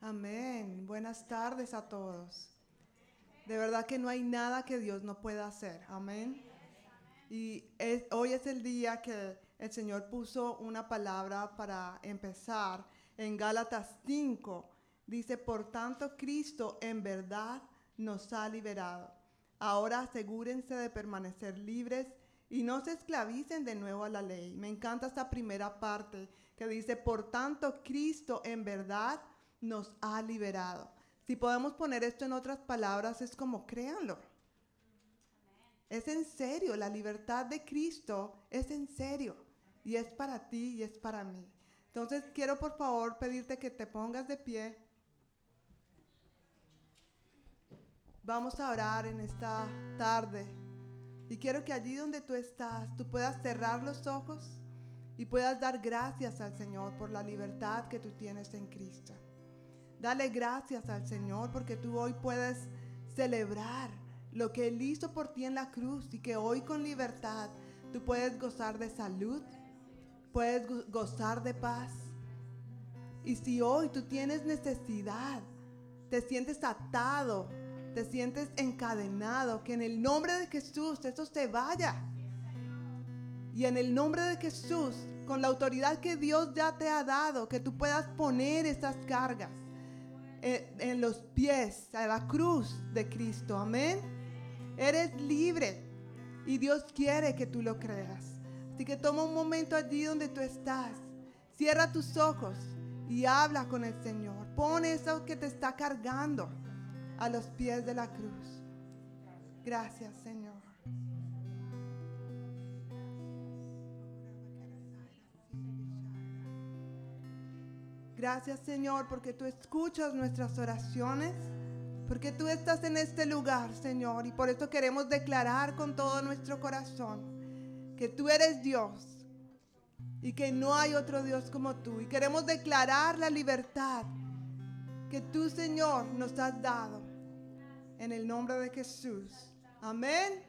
Amén. Buenas tardes a todos. De verdad que no hay nada que Dios no pueda hacer. Amén. Y hoy es el día que el Señor puso una palabra para empezar en Gálatas 5. Dice, por tanto, Cristo en verdad nos ha liberado. Ahora asegúrense de permanecer libres y no se esclavicen de nuevo a la ley. Me encanta esta primera parte que dice, por tanto, Cristo en verdad nos ha liberado. Si podemos poner esto en otras palabras, es como créanlo. Es en serio, la libertad de Cristo es en serio y es para ti y es para mí. Entonces quiero por favor pedirte que te pongas de pie. Vamos a orar en esta tarde y quiero que allí donde tú estás, tú puedas cerrar los ojos y puedas dar gracias al Señor por la libertad que tú tienes en Cristo. Dale gracias al Señor porque tú hoy puedes celebrar lo que Él hizo por ti en la cruz y que hoy con libertad tú puedes gozar de salud, puedes gozar de paz. Y si hoy tú tienes necesidad, te sientes atado, te sientes encadenado, que en el nombre de Jesús eso se vaya. Y en el nombre de Jesús, con la autoridad que Dios ya te ha dado, que tú puedas poner esas cargas en, los pies, a la cruz de Cristo. Amén. Eres libre y Dios quiere que tú lo creas. Así que toma un momento allí donde tú estás. Cierra tus ojos y habla con el Señor. Pon eso que te está cargando a los pies de la cruz. Gracias, Señor. Gracias Señor porque tú escuchas nuestras oraciones, porque tú estás en este lugar Señor y por eso queremos declarar con todo nuestro corazón que tú eres Dios y que no hay otro Dios como tú. Y queremos declarar la libertad que tú Señor nos has dado en el nombre de Jesús. Amén.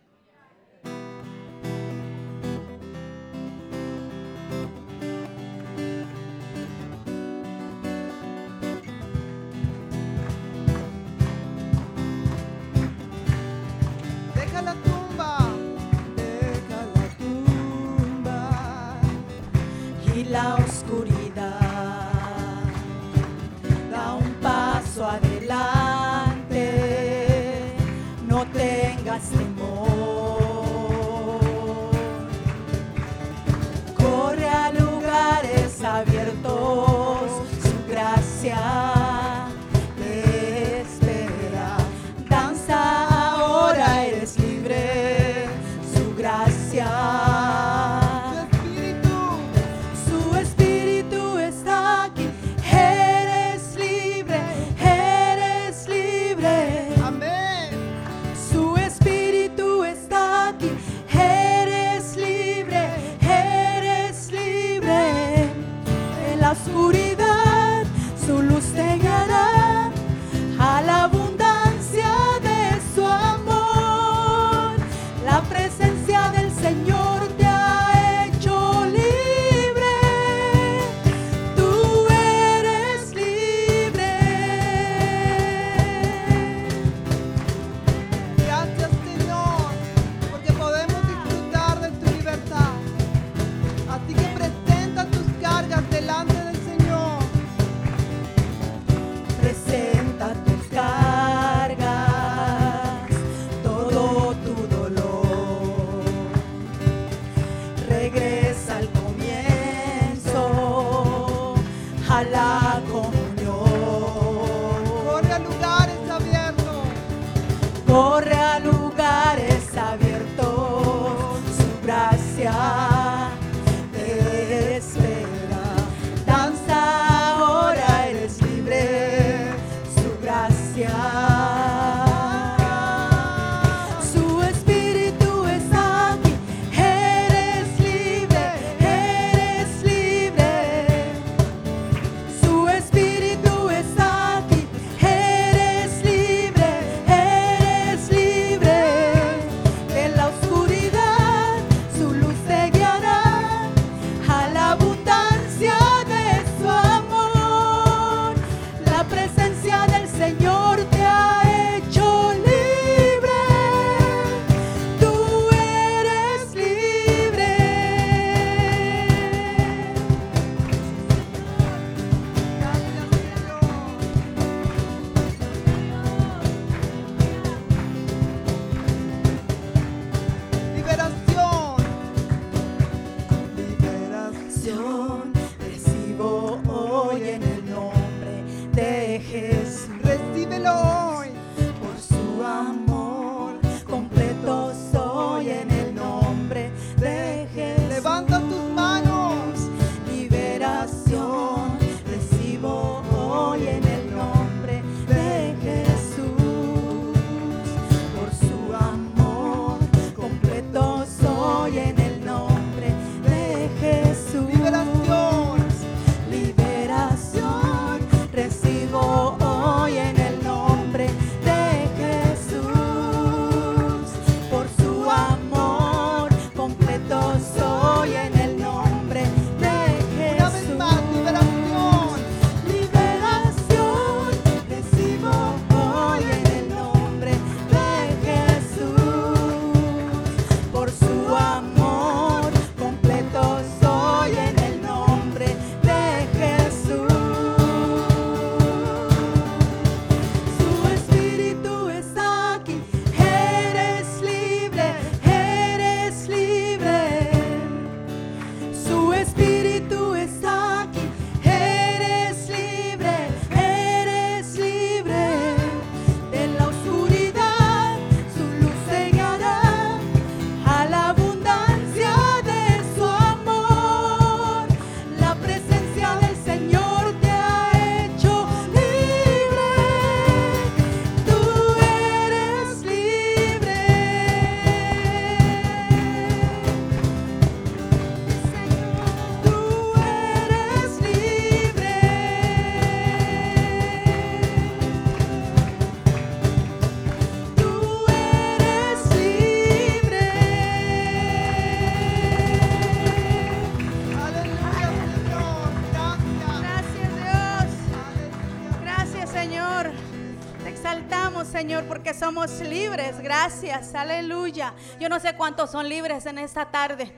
Gracias. Aleluya. Yo no sé cuántos son libres en esta tarde.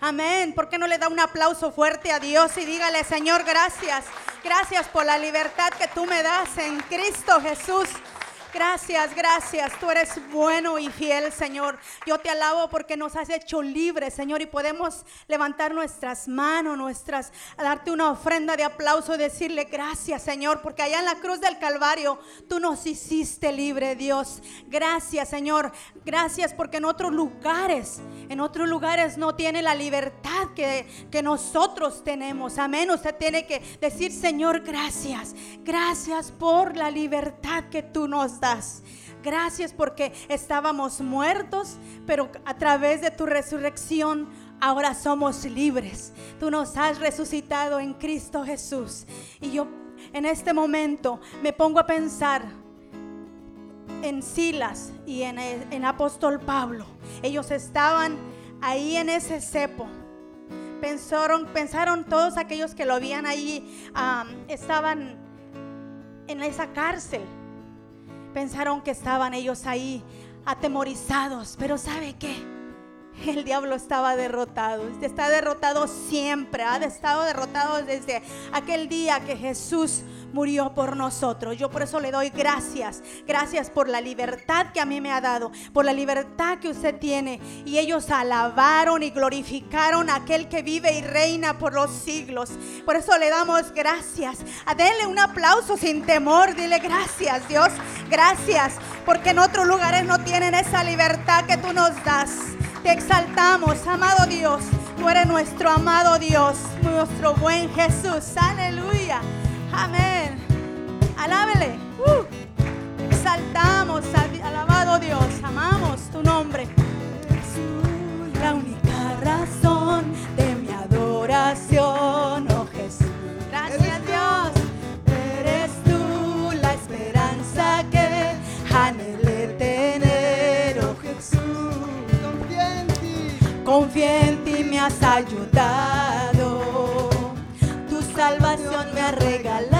Amén. ¿Por qué no le da un aplauso fuerte a Dios y dígale, Señor, gracias. Gracias por la libertad que tú me das en Cristo Jesús. Gracias, gracias. Tú eres bueno y fiel, Señor. Yo te alabo porque nos has hecho libres, Señor, y podemos levantar nuestras manos, nuestras, darte una ofrenda de aplauso y decirle gracias, Señor, porque allá en la cruz del Calvario tú nos hiciste libre, Dios. Gracias, Señor. Gracias porque en otros lugares, en otros lugares no tiene la libertad que, que nosotros tenemos. Amén. Usted tiene que decir, Señor, gracias. Gracias por la libertad que tú nos Gracias porque estábamos muertos, pero a través de tu resurrección ahora somos libres. Tú nos has resucitado en Cristo Jesús. Y yo en este momento me pongo a pensar en Silas y en, en apóstol Pablo. Ellos estaban ahí en ese cepo. Pensaron, pensaron todos aquellos que lo habían ahí, estaban en esa cárcel. Pensaron que estaban ellos ahí atemorizados, pero ¿sabe qué? El diablo estaba derrotado, está derrotado siempre, ha estado derrotado desde aquel día que Jesús murió por nosotros. Yo por eso le doy gracias, gracias por la libertad que a mí me ha dado, por la libertad que usted tiene. Y ellos alabaron y glorificaron a aquel que vive y reina por los siglos. Por eso le damos gracias. A denle un aplauso sin temor, dile gracias Dios, gracias, porque en otros lugares no tienen esa libertad que tú nos das. Te exaltamos, amado Dios. Tú eres nuestro amado Dios, nuestro buen Jesús. Aleluya. Amén. Alábele. Uh. Exaltamos, al- alabado Dios. Amamos tu nombre. La única razón de mi adoración, oh Jesús. Gracias Dios. Eres tú la esperanza que anhelé ti. Confía en ti, me has ayudado. Tu salvación me ha regalado.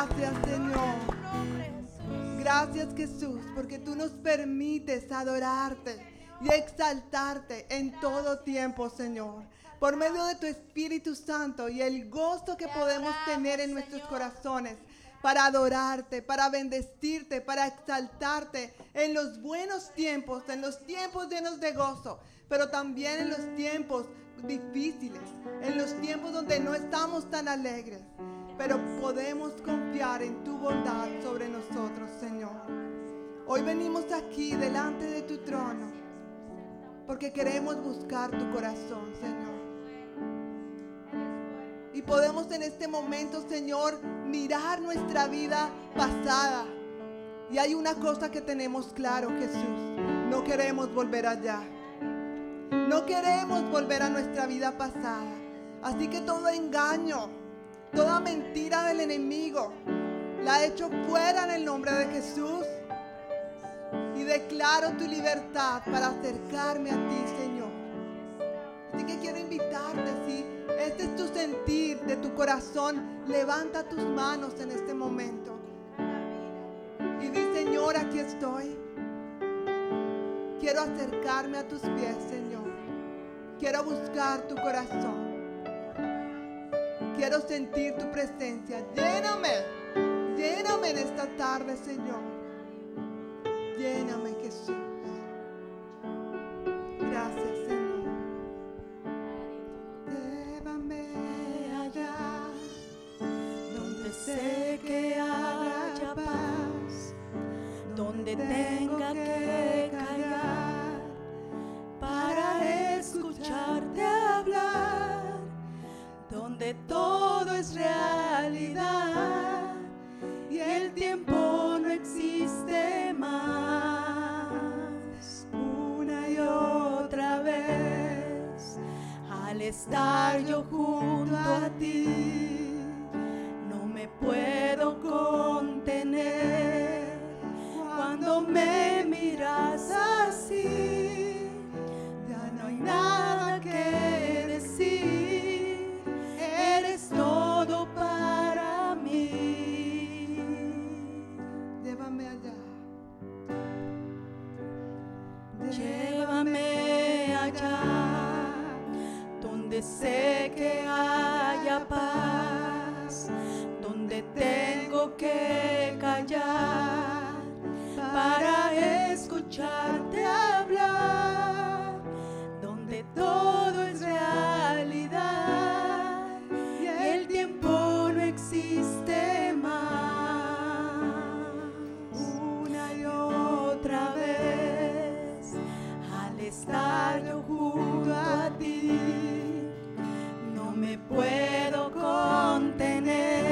Gracias, Señor. Gracias, Jesús, porque tú nos permites adorarte y exaltarte en todo tiempo, Señor. Por medio de tu Espíritu Santo y el gozo que podemos tener en nuestros corazones para adorarte, para bendecirte, para exaltarte en los buenos tiempos, en los tiempos llenos de gozo, pero también en los tiempos difíciles, en los tiempos donde no estamos tan alegres, pero podemos confiar en tu bondad sobre nosotros, Señor. Hoy venimos aquí delante de tu trono porque queremos buscar tu corazón, Señor. Y podemos en este momento, Señor, mirar nuestra vida pasada. Y hay una cosa que tenemos claro, Jesús. No queremos volver allá. No queremos volver a nuestra vida pasada. Así que todo engaño, toda mentira del enemigo, la echo fuera en el nombre de Jesús. Y declaro tu libertad para acercarme a ti, Señor. Así que quiero invitarte, si este es tu sentir de tu corazón, levanta tus manos en este momento. Y di, Señor, aquí estoy. Quiero acercarme a tus pies, Señor. Quiero buscar tu corazón. Quiero sentir tu presencia. Lléname. Lléname en esta tarde, Señor. Lléname, Jesús. Gracias, Señor. Llévame allá donde sé que haya paz, donde tenga que callar para escucharte hablar, donde todo es realidad y el tiempo no existe más. Una y otra vez, al estar yo junto a ti, no me puedo contener cuando me miras así. Ya no hay nada Allá donde sé que haya paz, donde tengo que callar para escucharte estar yo junto a ti, no me puedo contener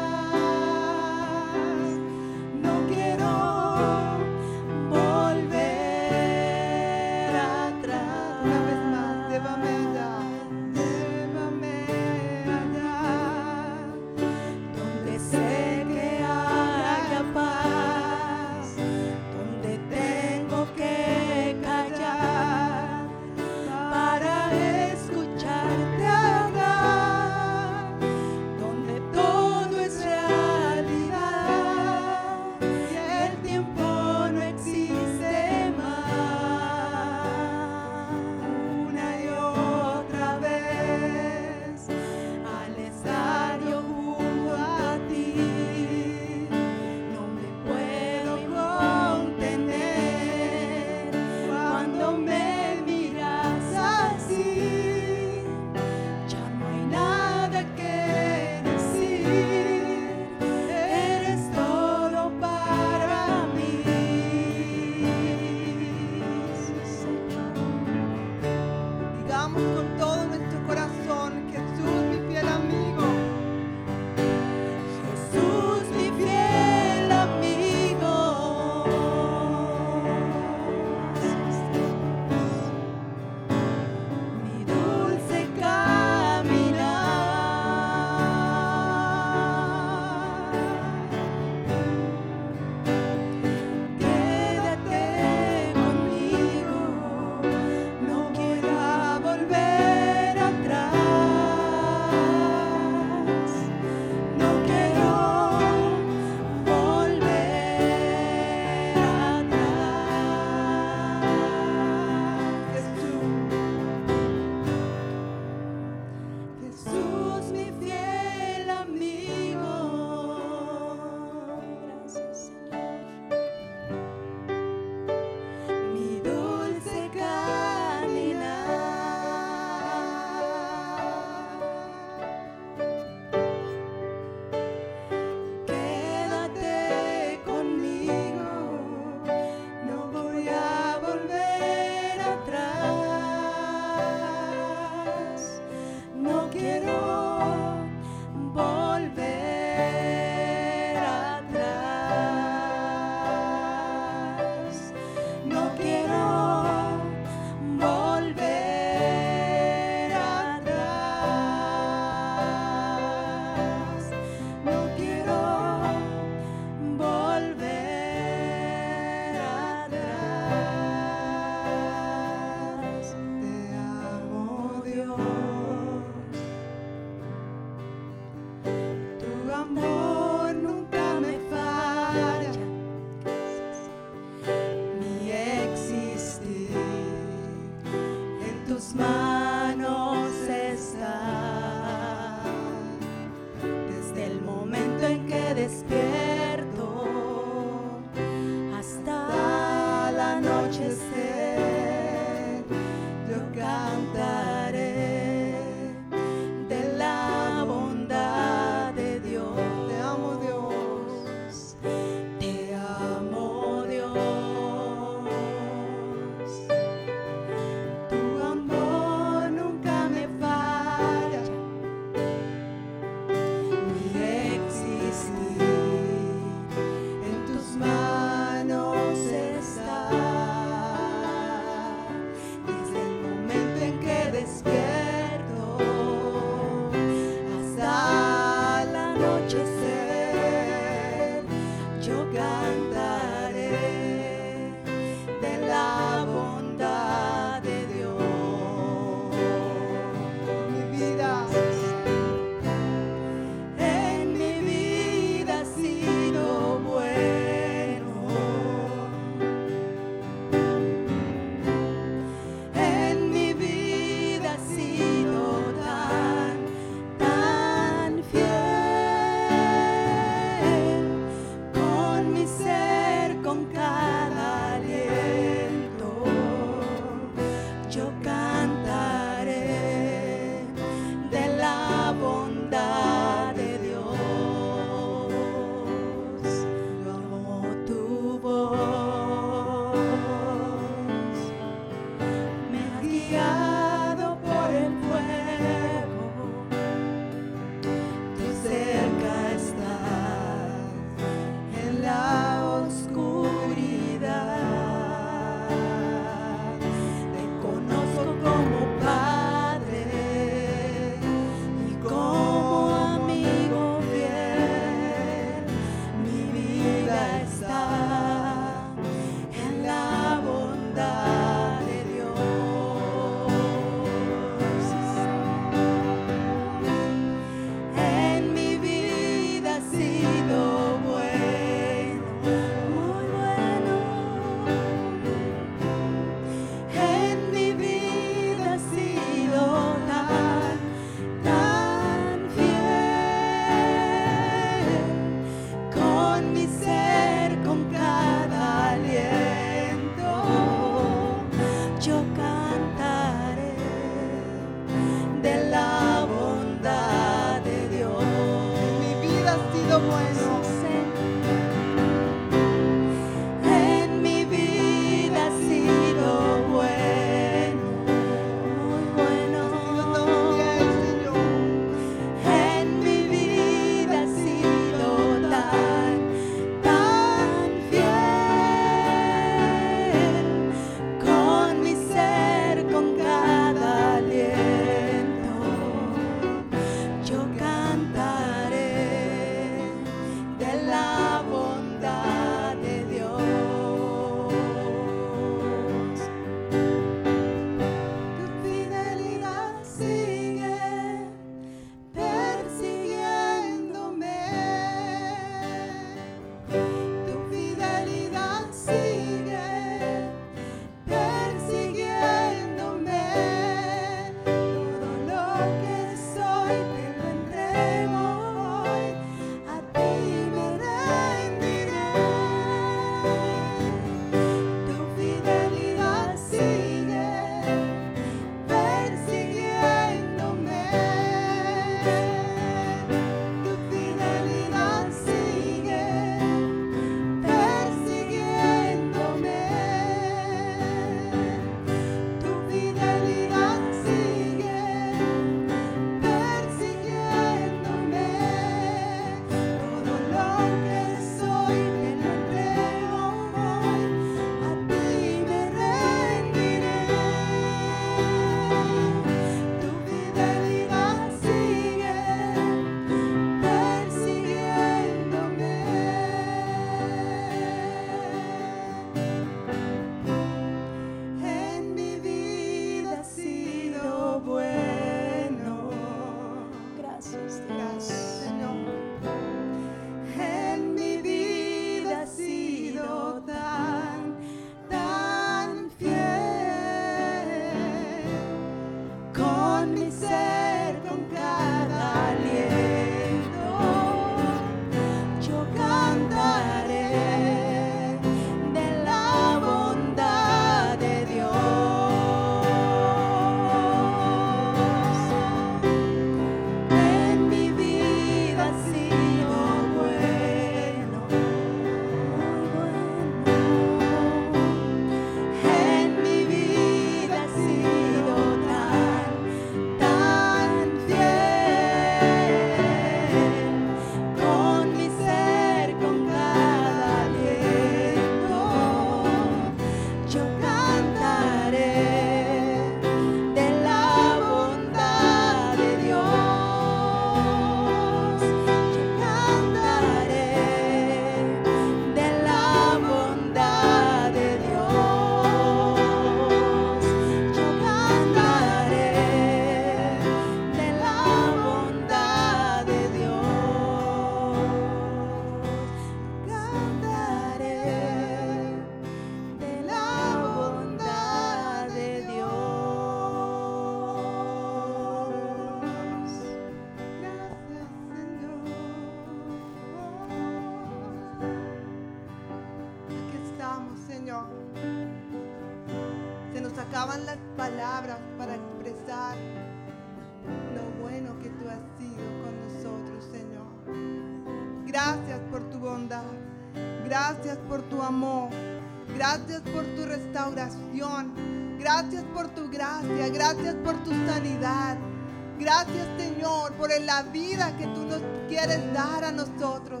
la vida que tú nos quieres dar a nosotros.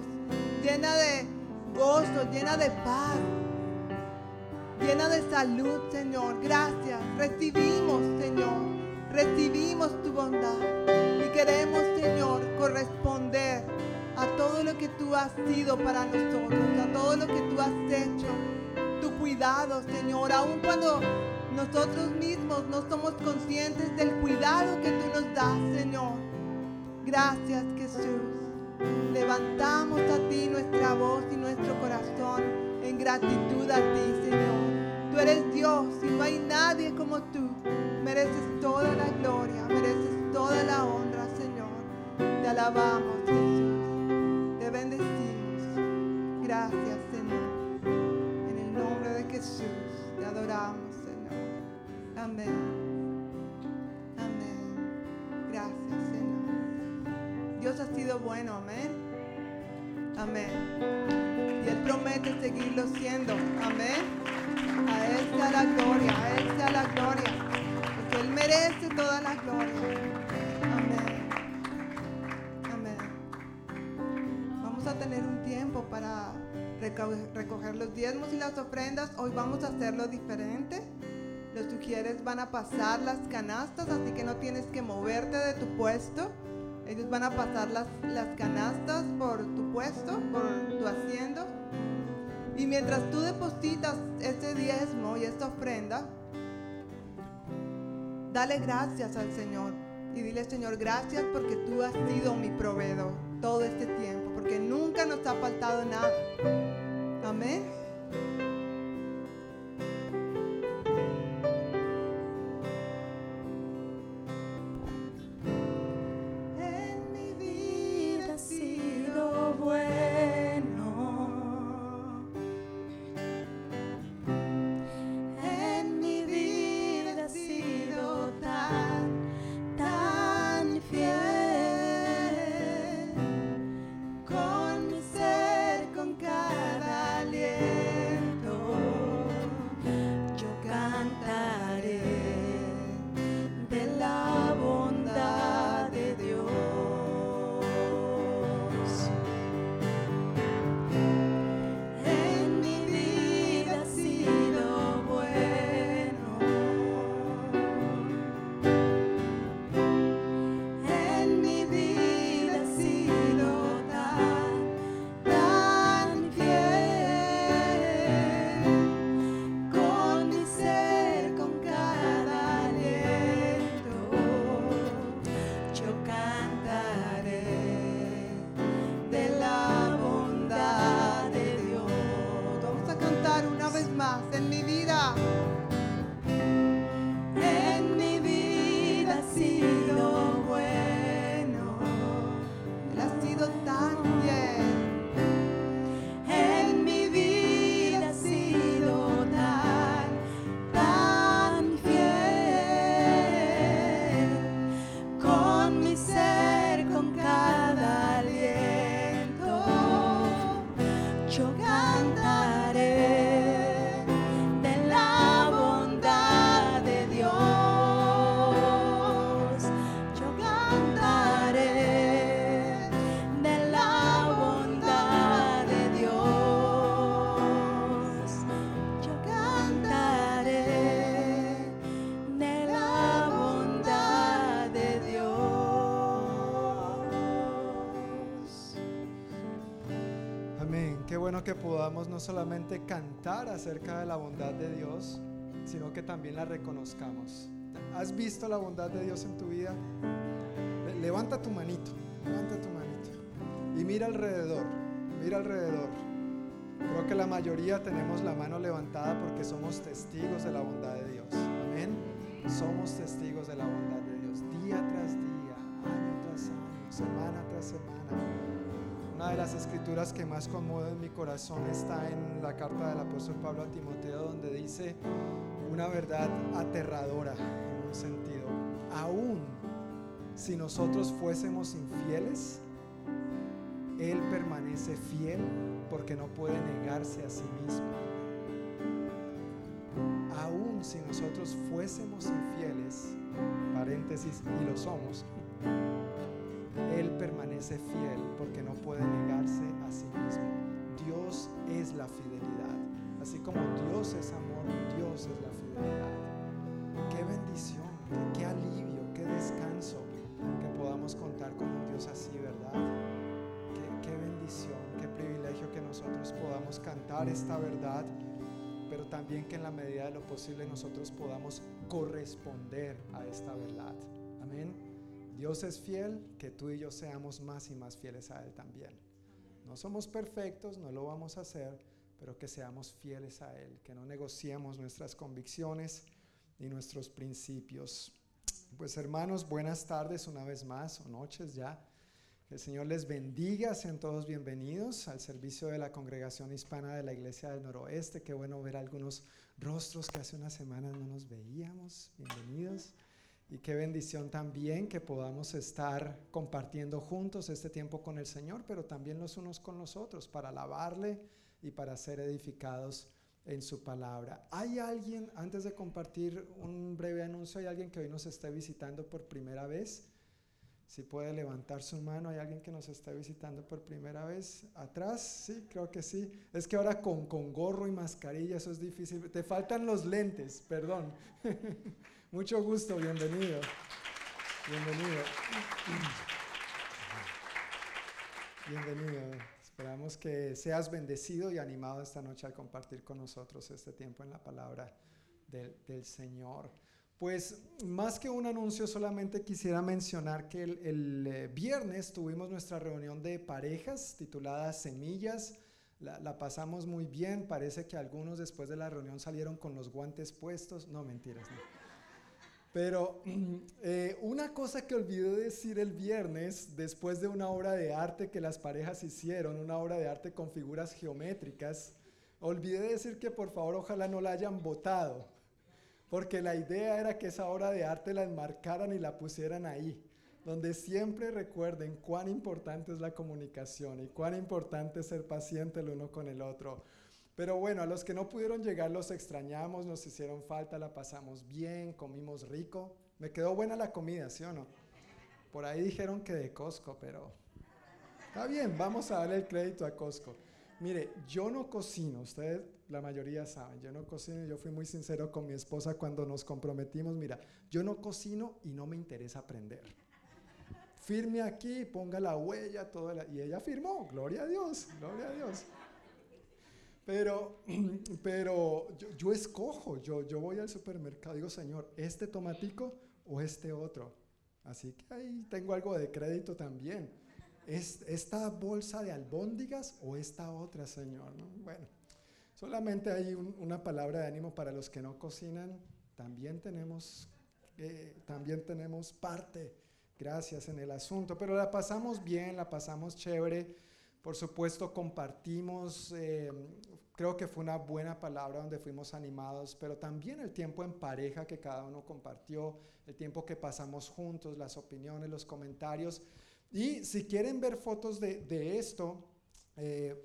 Llena de gozo, llena de paz, llena de salud Señor. Gracias. Recibimos Señor. Recibimos tu bondad. Y queremos Señor corresponder a todo lo que tú has sido para nosotros. A todo lo que tú has hecho. Tu cuidado Señor. Aun cuando nosotros mismos no somos conscientes del cuidado que tú nos das, Señor. Gracias, Jesús. Levantamos a ti nuestra voz y nuestro corazón en gratitud a ti, Señor. Tú eres Dios y no hay nadie como tú. Mereces toda la gloria, mereces toda la honra, Señor. Te alabamos, Jesús. Te bendecimos. Gracias. Señor. En el nombre de Jesús te adoramos, Señor. Amén. Dios ha sido bueno, amén. Amén. Y Él promete seguirlo siendo. Amén. A Él sea la gloria, a Él sea la gloria. Porque Él merece toda la gloria. Amén. Amén. Vamos a tener un tiempo para reco- recoger los diezmos y las ofrendas. Hoy vamos a hacerlo diferente. Los sugieres van a pasar las canastas, así que no tienes que moverte de tu puesto. Ellos van a pasar las, las canastas por tu puesto, por tu asiento. Y mientras tú depositas este diezmo y esta ofrenda, dale gracias al Señor. Y dile, Señor, gracias porque tú has sido mi proveedor todo este tiempo, porque nunca nos ha faltado nada. Amén. Que podamos no solamente cantar acerca de la bondad de Dios, sino que también la reconozcamos. ¿Has visto la bondad de Dios en tu vida? Le- Levanta tu manito, levanta tu manito y mira alrededor, mira alrededor. Creo que la mayoría tenemos la mano levantada porque somos testigos de la bondad de Dios. Amén. Somos testigos de la bondad de Dios día tras día, año tras año, semana tras semana. Una de las escrituras que más conmueve mi corazón está en la carta del apóstol Pablo a Timoteo, donde dice una verdad aterradora en un sentido. Aún si nosotros fuésemos infieles, Él permanece fiel porque no puede negarse a sí mismo. Aún si nosotros fuésemos infieles, paréntesis, y lo somos, él permanece fiel porque no puede negarse a sí mismo. Dios es la fidelidad. Así como Dios es amor, Dios es la fidelidad. Qué bendición, qué, alivio, qué descanso que podamos contar con un Dios así, ¿verdad? Qué bendición, qué privilegio que nosotros podamos cantar esta verdad, pero también que en la medida de lo posible nosotros podamos corresponder a esta verdad. Amén. Dios es fiel, que tú y yo seamos más y más fieles a Él también. No somos perfectos, no lo vamos a hacer, pero que seamos fieles a Él, que no negociemos nuestras convicciones ni nuestros principios. Pues hermanos, buenas tardes una vez más, o noches ya. Que el Señor les bendiga, sean todos bienvenidos al servicio de la congregación hispana de la Iglesia del Noroeste. Qué bueno ver algunos rostros que hace unas semanas no nos veíamos. Bienvenidos. Y qué bendición también que podamos estar compartiendo juntos este tiempo con el Señor, pero también los unos con los otros para alabarle y para ser edificados en su palabra. ¿Hay alguien, antes de compartir un breve anuncio, hay alguien que hoy nos esté visitando por primera vez? Si puede levantar su mano, ¿hay alguien que nos esté visitando por primera vez? ¿Atrás? Sí, creo que sí. Es que ahora con, con gorro y mascarilla eso es difícil. Te faltan los lentes, perdón. Mucho gusto, bienvenido. Bienvenido. Bienvenido. Esperamos que seas bendecido y animado esta noche al compartir con nosotros este tiempo en la palabra del, del Señor. Pues más que un anuncio, solamente quisiera mencionar que el, el eh, viernes tuvimos nuestra reunión de parejas titulada Semillas. La, la, pasamos muy bien, parece que algunos después de la reunión salieron con los guantes puestos. No, mentiras. No. Pero eh, una cosa que olvidé decir el viernes, después de una obra de arte que las parejas hicieron, una obra de arte con figuras geométricas, olvidé decir que por favor ojalá no la hayan votado, porque la idea era que esa obra de arte la enmarcaran y la pusieran ahí, donde siempre recuerden cuán importante es la comunicación y cuán importante es ser paciente el uno con el otro. Pero bueno, a los que no pudieron llegar los extrañamos, nos hicieron falta, la pasamos bien, comimos rico. Me quedó buena la comida, ¿sí o no? Por ahí dijeron que de Costco, pero está bien, vamos a darle el crédito a Costco. Mire, yo no cocino, ustedes la mayoría saben, yo no cocino, yo fui muy sincero con mi esposa cuando nos comprometimos, mira, yo no cocino y no me interesa aprender. Firme aquí, ponga la huella, toda y ella firmó, gloria a Dios, gloria a Dios. Pero, pero yo, yo, escojo, yo, yo voy al supermercado digo, Señor, ¿este tomatico o este otro? Así que ahí tengo algo de crédito también. ¿Es esta bolsa de albóndigas o esta otra, Señor? ¿no? Bueno, solamente hay un, una palabra de ánimo para los que no cocinan. También tenemos, eh, también tenemos parte, gracias, en el asunto. Pero la pasamos bien, la pasamos chévere. Por supuesto, compartimos, eh, creo que fue una buena palabra donde fuimos animados, pero también el tiempo en pareja que cada uno compartió, el tiempo que pasamos juntos, las opiniones, los comentarios. Y si quieren ver fotos de, esto, eh,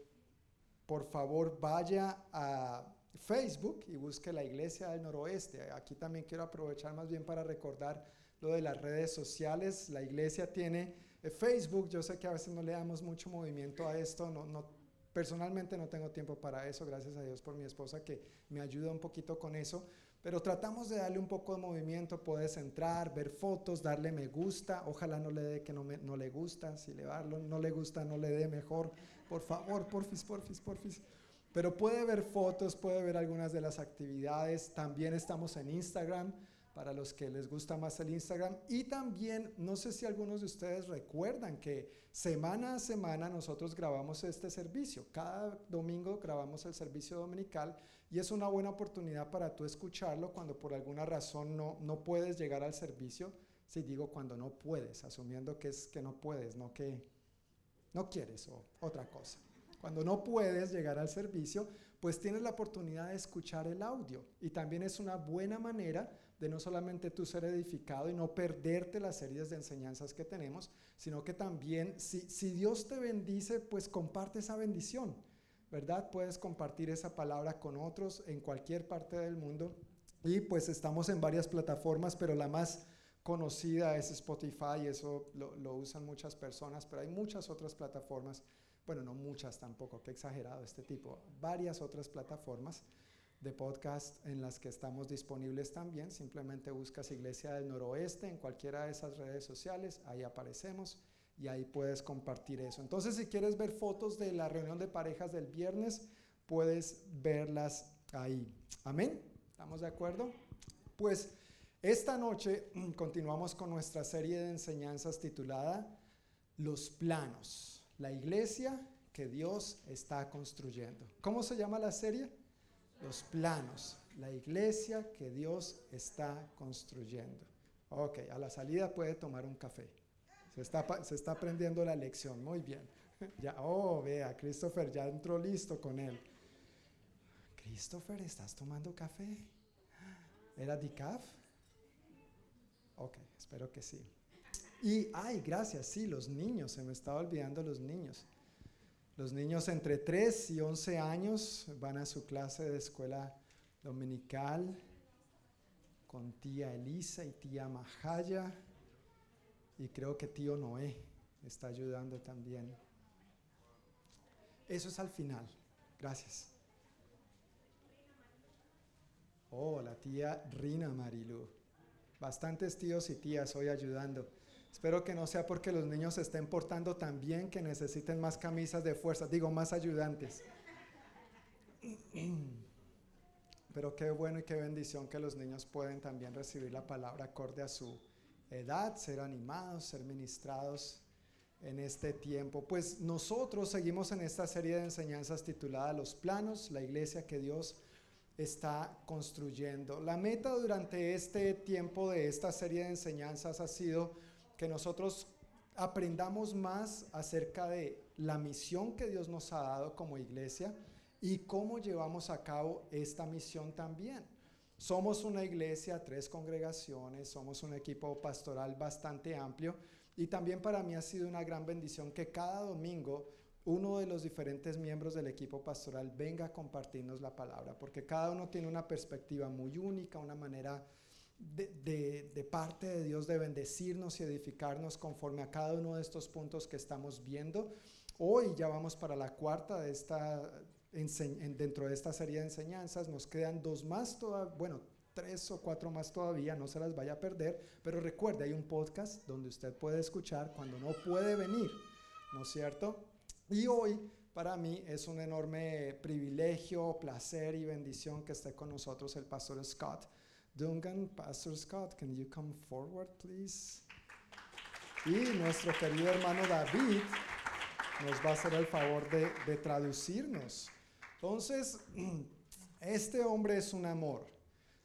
por favor vaya a Facebook y busque la Iglesia del Noroeste. Aquí también quiero aprovechar más bien para recordar lo de las redes sociales. La iglesia tiene Facebook, yo sé que a veces no le damos mucho movimiento a esto, no, no, personalmente no tengo tiempo para eso, gracias a Dios por mi esposa que me ayuda un poquito con eso, pero tratamos de darle un poco de movimiento, puedes entrar, ver fotos, darle me gusta, ojalá no le dé que no, me, no le gusta, si le va, no le gusta, no le dé mejor, por favor, porfis, porfis, porfis. Pero puede ver fotos, puede ver algunas de las actividades, también estamos en Instagram, para los que les gusta más el Instagram. Y también, no sé si algunos de ustedes recuerdan que semana a semana nosotros grabamos este servicio. Cada domingo grabamos el servicio dominical y es una buena oportunidad para tú escucharlo cuando por alguna razón no, no puedes llegar al servicio. Si digo cuando no puedes, asumiendo que es que no puedes, no que no quieres o otra cosa. Cuando no puedes llegar al servicio, pues tienes la oportunidad de escuchar el audio y también es una buena manera de no solamente tú ser edificado y no perderte las series de enseñanzas que tenemos, sino que también si, si Dios te bendice, pues comparte esa bendición, ¿verdad? Puedes compartir esa palabra con otros en cualquier parte del mundo. Y pues estamos en varias plataformas, pero la más conocida es Spotify, eso lo, lo usan muchas personas, pero hay muchas otras plataformas, bueno, no muchas tampoco, qué exagerado este tipo, varias otras plataformas de podcast en las que estamos disponibles también. Simplemente buscas Iglesia del Noroeste en cualquiera de esas redes sociales, ahí aparecemos y ahí puedes compartir eso. Entonces, si quieres ver fotos de la reunión de parejas del viernes, puedes verlas ahí. Amén. ¿Estamos de acuerdo? Pues esta noche continuamos con nuestra serie de enseñanzas titulada Los planos, la iglesia que Dios está construyendo. ¿Cómo se llama la serie? Los planos, la iglesia que Dios está construyendo. Ok, a la salida puede tomar un café. Se está, se está aprendiendo la lección, muy bien. Ya, oh, vea, Christopher ya entró listo con él. Christopher, ¿estás tomando café? ¿Era decaf? Ok, espero que sí. Y, ay, gracias, sí, los niños, se me estaba olvidando los niños. Los niños entre 3 y 11 años van a su clase de escuela dominical con tía Elisa y tía Majaya y creo que tío Noé está ayudando también. Eso es al final. Gracias. Oh, la tía Rina Marilu. Bastantes tíos y tías hoy ayudando. Espero que no sea porque los niños se estén portando tan bien que necesiten más camisas de fuerza, digo, más ayudantes. Pero qué bueno y qué bendición que los niños pueden también recibir la palabra acorde a su edad, ser animados, ser ministrados en este tiempo. Pues nosotros seguimos en esta serie de enseñanzas titulada Los planos, la iglesia que Dios está construyendo. La meta durante este tiempo de esta serie de enseñanzas ha sido que nosotros aprendamos más acerca de la misión que Dios nos ha dado como iglesia y cómo llevamos a cabo esta misión también. Somos una iglesia, tres congregaciones, somos un equipo pastoral bastante amplio y también para mí ha sido una gran bendición que cada domingo uno de los diferentes miembros del equipo pastoral venga a compartirnos la palabra, porque cada uno tiene una perspectiva muy única, una manera de, parte de Dios de bendecirnos y edificarnos conforme a cada uno de estos puntos que estamos viendo. Hoy ya vamos para la cuarta de esta, dentro de esta serie de enseñanzas, nos quedan dos más, toda, bueno, tres o cuatro más todavía, no se las vaya a perder, pero recuerde, hay un podcast donde usted puede escuchar cuando no puede venir, ¿no es cierto? Y hoy para mí es un enorme privilegio, placer y bendición que esté con nosotros el pastor Scott Duncan. Pastor Scott, can you come forward, please? Y nuestro querido hermano David nos va a hacer el favor de, de traducirnos. Entonces, este hombre es un amor.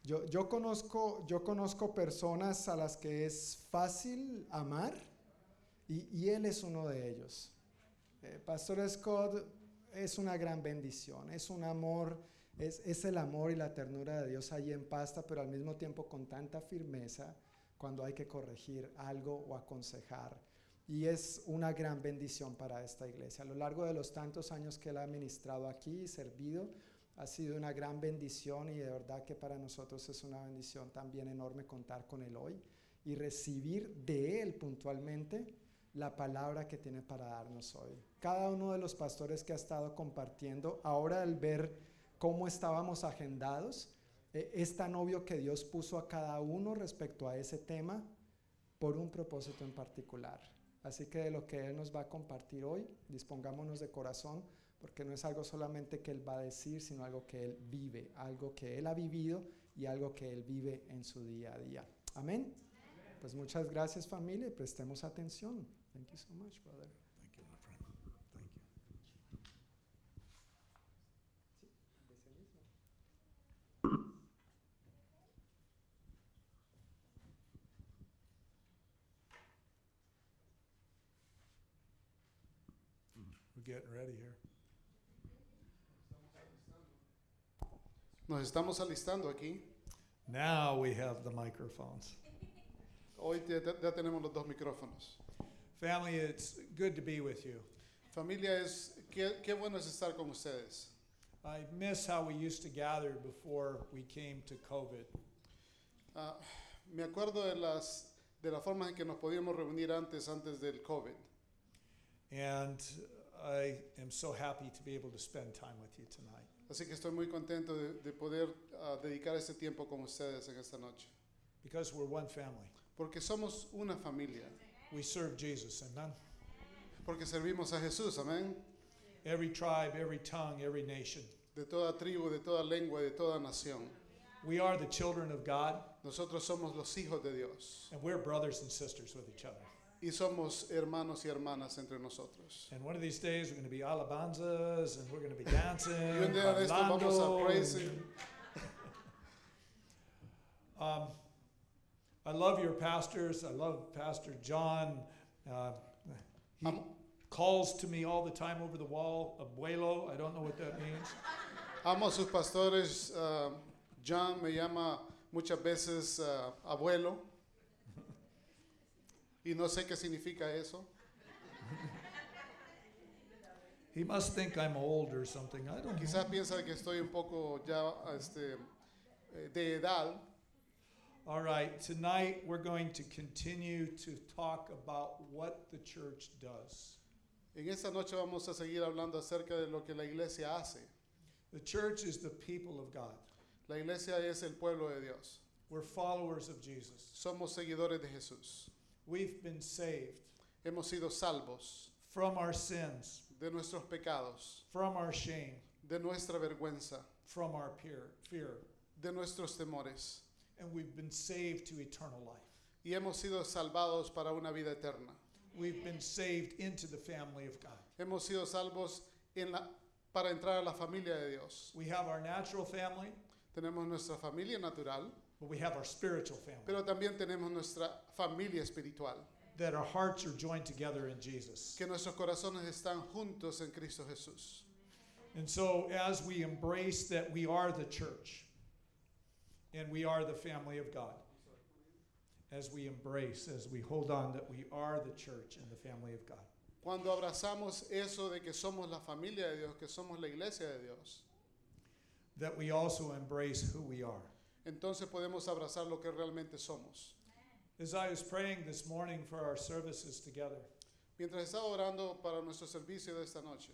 Yo, yo, conozco, yo conozco personas a las que es fácil amar y, y él es uno de ellos. Eh, Pastor Scott es una gran bendición, es un amor, es, es, el amor y la ternura de Dios ahí en pasta, pero al mismo tiempo con tanta firmeza cuando hay que corregir algo o aconsejar. Y es una gran bendición para esta iglesia. A lo largo de los tantos años que él ha ministrado aquí y servido, ha sido una gran bendición y de verdad que para nosotros es una bendición también enorme contar con él hoy y recibir de él puntualmente la palabra que tiene para darnos hoy. Cada uno de los pastores que ha estado compartiendo, ahora al ver cómo estábamos agendados, eh, es tan obvio que Dios puso a cada uno respecto a ese tema por un propósito en particular. Así que de lo que Él nos va a compartir hoy, dispongámonos de corazón, porque no es algo solamente que Él va a decir, sino algo que Él vive, algo que Él ha vivido y algo que Él vive en su día a día. Amén. Pues muchas gracias familia y prestemos atención. Thank you so much, brother. We're getting ready here. Nos estamos alistando aquí. Now we have the microphones. Hoy ya, ya tenemos los dos micrófonos. Family, it's good to be with you. Familia, es qué, qué bueno es estar con ustedes. I miss how we used to gather before we came to COVID. Ah, me acuerdo de las de la forma en que nos podíamos reunir antes antes del COVID. And I am so happy to be able to spend time with you tonight. Así que estoy muy contento de, de poder ah, dedicar este tiempo con ustedes en esta noche. Because we're one family. Porque somos una familia. We serve Jesus, amen. Porque servimos a Jesús, amén. Every tribe, every tongue, every nation. De toda tribu, de toda lengua, de toda nación. We are the children of God, Nosotros somos los hijos de Dios. and we're brothers and sisters with each other. Y somos hermanos y hermanas entre nosotros. And one of these days, we're going to be alabanzas, and we're going to be dancing. Y un día de esto vamos a praising. Um, I love your pastors. I love Pastor John Uh, he Amo, calls to me all the time over the wall, abuelo. I don't know what that means. amo a sus pastores. ah, John me llama muchas veces ah, abuelo. Y no sé qué significa eso. He must think I'm old or something. I don't know. Quizás piensa que estoy un poco ya este, eh, de edad. All right, tonight we're going to continue to talk about what the church does. En esta noche vamos a seguir hablando acerca de lo que la iglesia hace. The church is the people of God. La iglesia es el pueblo de Dios. We're followers of Jesus. Somos seguidores de Jesús. We've been saved Hemos sido salvos from our sins, de nuestros pecados, from our shame, de nuestra vergüenza, from our fear, fear, de nuestros temores. and we've been saved to eternal life. Y hemos sido salvados para una vida eterna. We've been saved into the family of God. Hemos sido salvos en la, para entrar a la familia de Dios. We have our natural family, Tenemos nuestra familia natural, but we have our spiritual family. pero también tenemos nuestra familia espiritual. That our hearts are joined together in Jesus. Que nuestros corazones están juntos en Cristo Jesús. And so, as we embrace that we are the church and we are the family of God, as we embrace, as we hold on that we are the church and the family of God, Cuando abrazamos eso de que somos la familia de Dios, que somos la iglesia de Dios, that we also embrace who we are. Entonces podemos abrazar lo que realmente somos. As I was praying this morning for our services together, Mientras estaba orando para nuestro servicio de esta noche,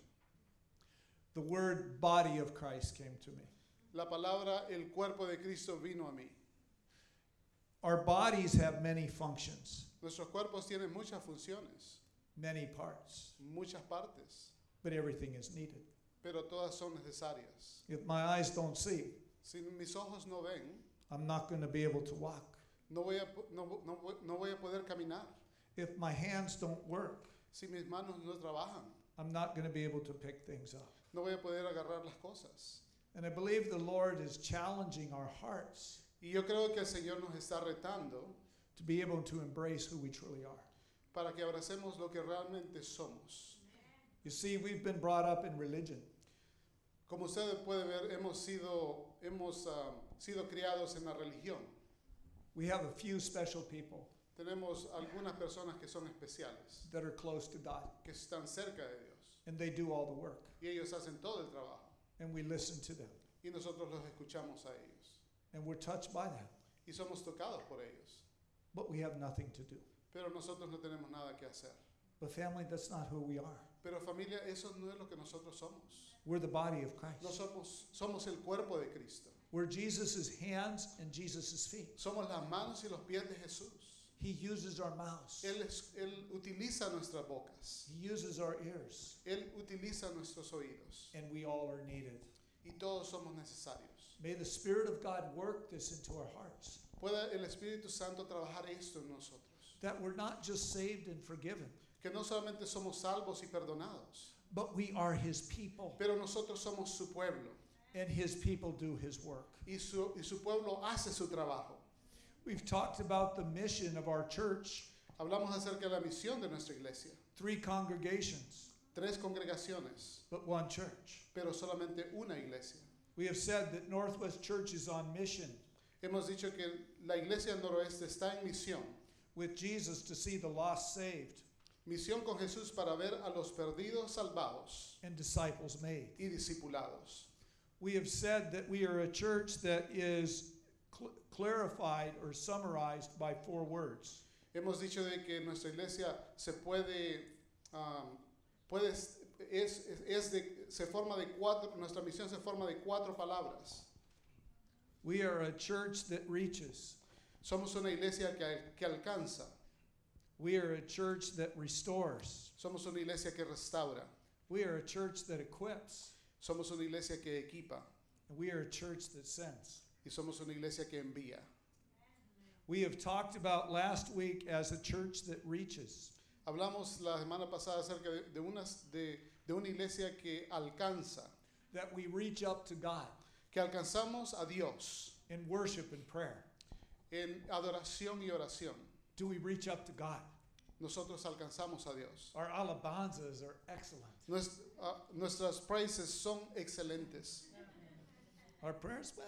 the word body of Christ came to me. la palabra el cuerpo de Cristo vino a mí. Our bodies have many functions, Nuestros cuerpos tienen muchas funciones, many parts, muchas partes, but everything is needed. pero todas son necesarias. If my eyes don't see, Si mis ojos no ven, I'm not going to be able to walk. no voy a, no, no no voy a poder caminar. If my hands don't work, Si mis manos no trabajan, I'm not going to be able to pick things up. no voy a poder agarrar las cosas. And I believe the Lord is challenging our hearts Y yo creo que el Señor nos está retando to be able to embrace who we truly are. para que abracemos lo que realmente somos. You see, we've been brought up in religion. Como usted puede ver, hemos sido, hemos, ah, sido criados en la religión. We have a few special people Tenemos algunas personas que son especiales, that are close to God, que están cerca de Dios. and they do all the work, Y ellos hacen todo el trabajo. and we listen to them, Y nosotros los escuchamos a ellos. and we're touched by them, Y somos tocados por ellos. But we have nothing to do. Pero nosotros no tenemos nada que hacer. But family, that's not who we are. Pero familia, eso no es lo que nosotros somos. We're the body of Christ. No somos, somos el cuerpo de Cristo. We're Jesus' hands and Jesus' feet. Somos las manos y los pies de Jesús. He uses our mouths. Él, es- él utiliza nuestras bocas. He uses our ears, Él utiliza nuestros oídos. and we all are needed. Y todos somos necesarios. May the Spirit of God work this into our hearts. Pueda el Espíritu Santo trabajar esto en nosotros. That we're not just saved and forgiven, Que no solamente somos salvos y perdonados, but we are His people, pero nosotros somos su pueblo. and His people do His work. Y su, y su pueblo hace su trabajo. We've talked about the mission of our church Hablamos acerca de la misión de nuestra iglesia. three congregations, Tres congregaciones, but one church. pero solamente una iglesia. We have said that Northwest Church is on mission Hemos dicho que la iglesia noroeste está en misión. with Jesus to see the lost saved Misión con Jesús para ver a los perdidos salvados and disciples made. y discipulados. We have said that we are a church that is cl- clarified or summarized by four words Hemos dicho de que nuestra iglesia se puede, um, puede es, es, es de, se forma de cuatro, nuestra misión se forma de cuatro palabras. We are a church that reaches. Somos una iglesia que, que alcanza, We are a church that restores. somos una iglesia que restaura, We are a church that equips. somos una iglesia que equipa And we are a church that sends. y somos una iglesia que envía. We have talked about last week as a church that reaches. Hablamos la semana pasada acerca de, de, unas, de, de una iglesia que alcanza, That we reach up to God que alcanzamos a Dios in worship and prayer. en adoración y oración. Do we reach up to God? nosotros alcanzamos a Dios. Our alabanzas are excellent. Nues- ah, nuestras praises son excelentes. Our prayers, well,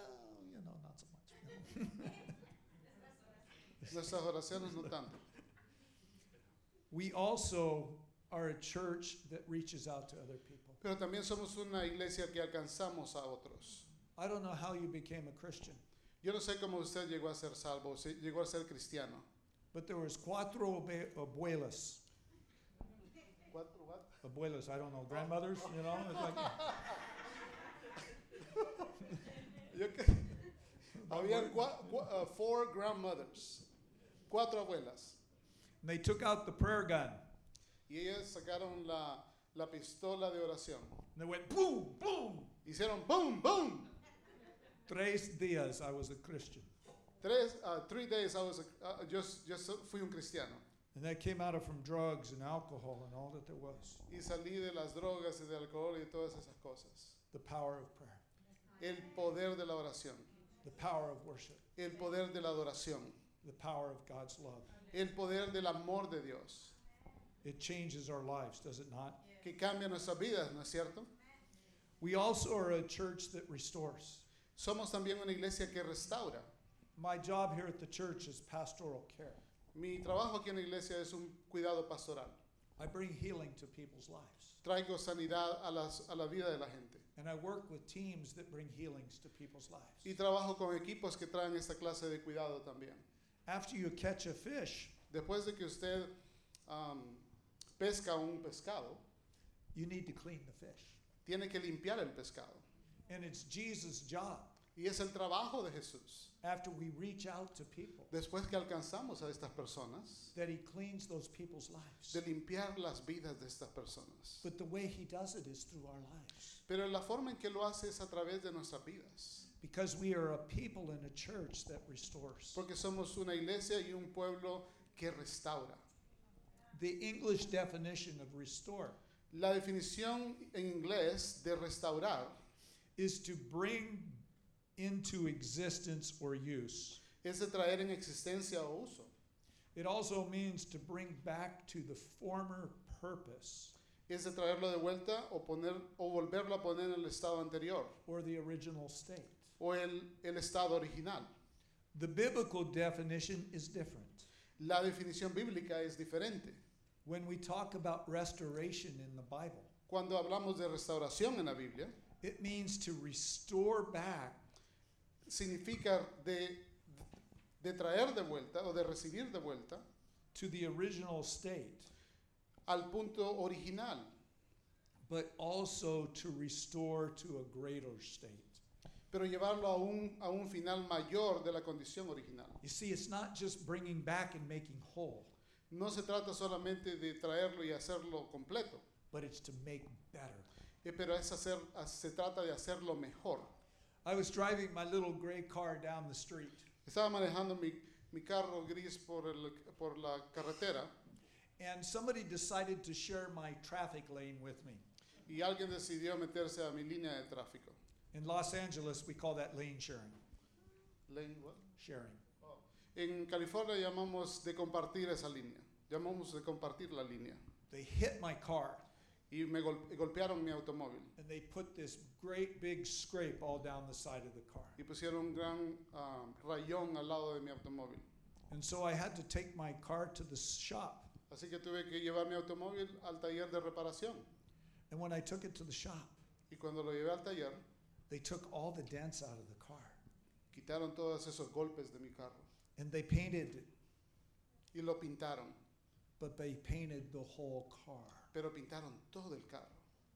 you know, not so much. you know. Nuestras oraciones no tanto. we also are a church that reaches out to other people. Pero también somos una iglesia que alcanzamos a otros. I don't know how you became a Christian, Yo no sé cómo usted llegó a ser salvo, llegó a ser cristiano. But there was cuatro abuelas. ¿Cuatro what? Abuelas, I don't know, grandmothers, you know? It's like, Yo Habían cua- cua- uh, four grandmothers, cuatro abuelas. and they took out the prayer gun. Y ellas sacaron la, la pistola de oración. And they went boom, boom. Hicieron boom, boom. Tres días I was a Christian. Tres, uh, three days I was, a, uh, just, just fui un cristiano. And that came out of from drugs and alcohol and all that there was. Y salí de las drogas y del alcohol y todas esas cosas. The power of prayer, El poder de la oración. the power of worship, El poder de la adoración. the power of God's love. El poder del amor de Dios. It changes our lives, does it not? Que cambia nuestras vidas, ¿no es cierto? We also are a church that restores. Somos también una iglesia que restaura. My job here at the church is pastoral care. Mi trabajo aquí en la iglesia es un cuidado pastoral. I bring healing to people's lives. Traigo sanidad a, las, a la vida de la gente. And I work with teams that bring healings to people's lives. Y trabajo con equipos que traen esta clase de cuidado también. After you catch a fish, Después de que usted am, pesca un pescado, you need to clean the fish. tiene que limpiar el pescado. And it's Jesus' job Y es el trabajo de Jesús. after we reach out to people Después que alcanzamos a estas personas, that he cleans those people's lives. de limpiar las vidas de estas personas. But the way he does it is through our lives. Pero la forma en que lo hace es a través de nuestras vidas. Because we are a people in a church that restores. Porque somos una iglesia y un pueblo que restaura. The English definition of restore La definición en inglés de restaurar is to bring into existence or use. es de traer en existencia o uso. It also means to bring back to the former purpose Es de traerlo de vuelta o, poner, o volverlo a poner en el estado anterior or the original state. o el, el estado original. The biblical definition is different. La definición bíblica es diferente. When we talk about restoration in the Bible, Cuando hablamos de restauración en la Biblia, it means to restore back significa de, de traer de vuelta o de recibir de vuelta to the original state, al punto original, but also to restore to a greater state. pero llevarlo a un, a un final mayor de la condición original. You see, it's not just bringing back and making whole, No se trata solamente de traerlo y hacerlo completo, but it's to make better. eh, pero es hacer, se trata de hacerlo mejor. I was driving my little gray car down the street, Estaba manejando mi, mi carro gris por, el, por la carretera and somebody decided to share my traffic lane with me. y alguien decidió meterse a mi línea de tráfico. In Los Angeles, we call that lane sharing. Lane what? Sharing. Oh. En California llamamos de compartir esa línea. Llamamos de compartir la línea. They hit my car, Y me gol- golpearon mi automóvil. and they put this great big scrape all down the side of the car. Y pusieron un gran ah, rayón al lado de mi automóvil. And so I had to take my car to the shop. Así que tuve que llevar mi automóvil al taller de reparación. And when I took it to the shop, Y cuando lo llevé al taller, they took all the dents out of the car quitaron todos esos golpes de mi carro. and they painted, Y lo pintaron. But they painted the whole car. Pero pintaron todo el carro.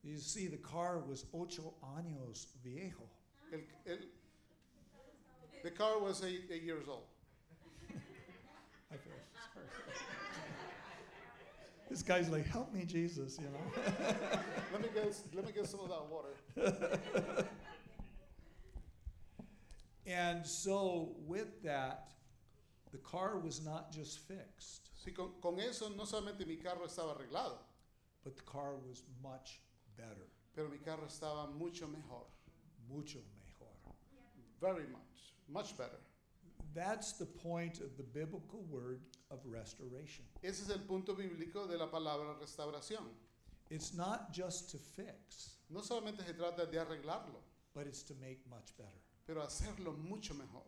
You see, the car was ocho años viejo. El, el, the car was eight, eight years old. I feel sorry. this guy's like, help me, Jesus, you know. Let me get, let me get some of that water. and so, with that, the car was not just fixed, Sí, con, con eso no solamente mi carro estaba arreglado, but the car was much better, pero mi carro estaba mucho mejor. mucho mejor. Very much. Much better. That's the point of the biblical word of restoration. Ese es el punto bíblico de la palabra restauración. It's not just to fix, No solamente se trata de arreglarlo, but it's to make much better. pero hacerlo mucho mejor.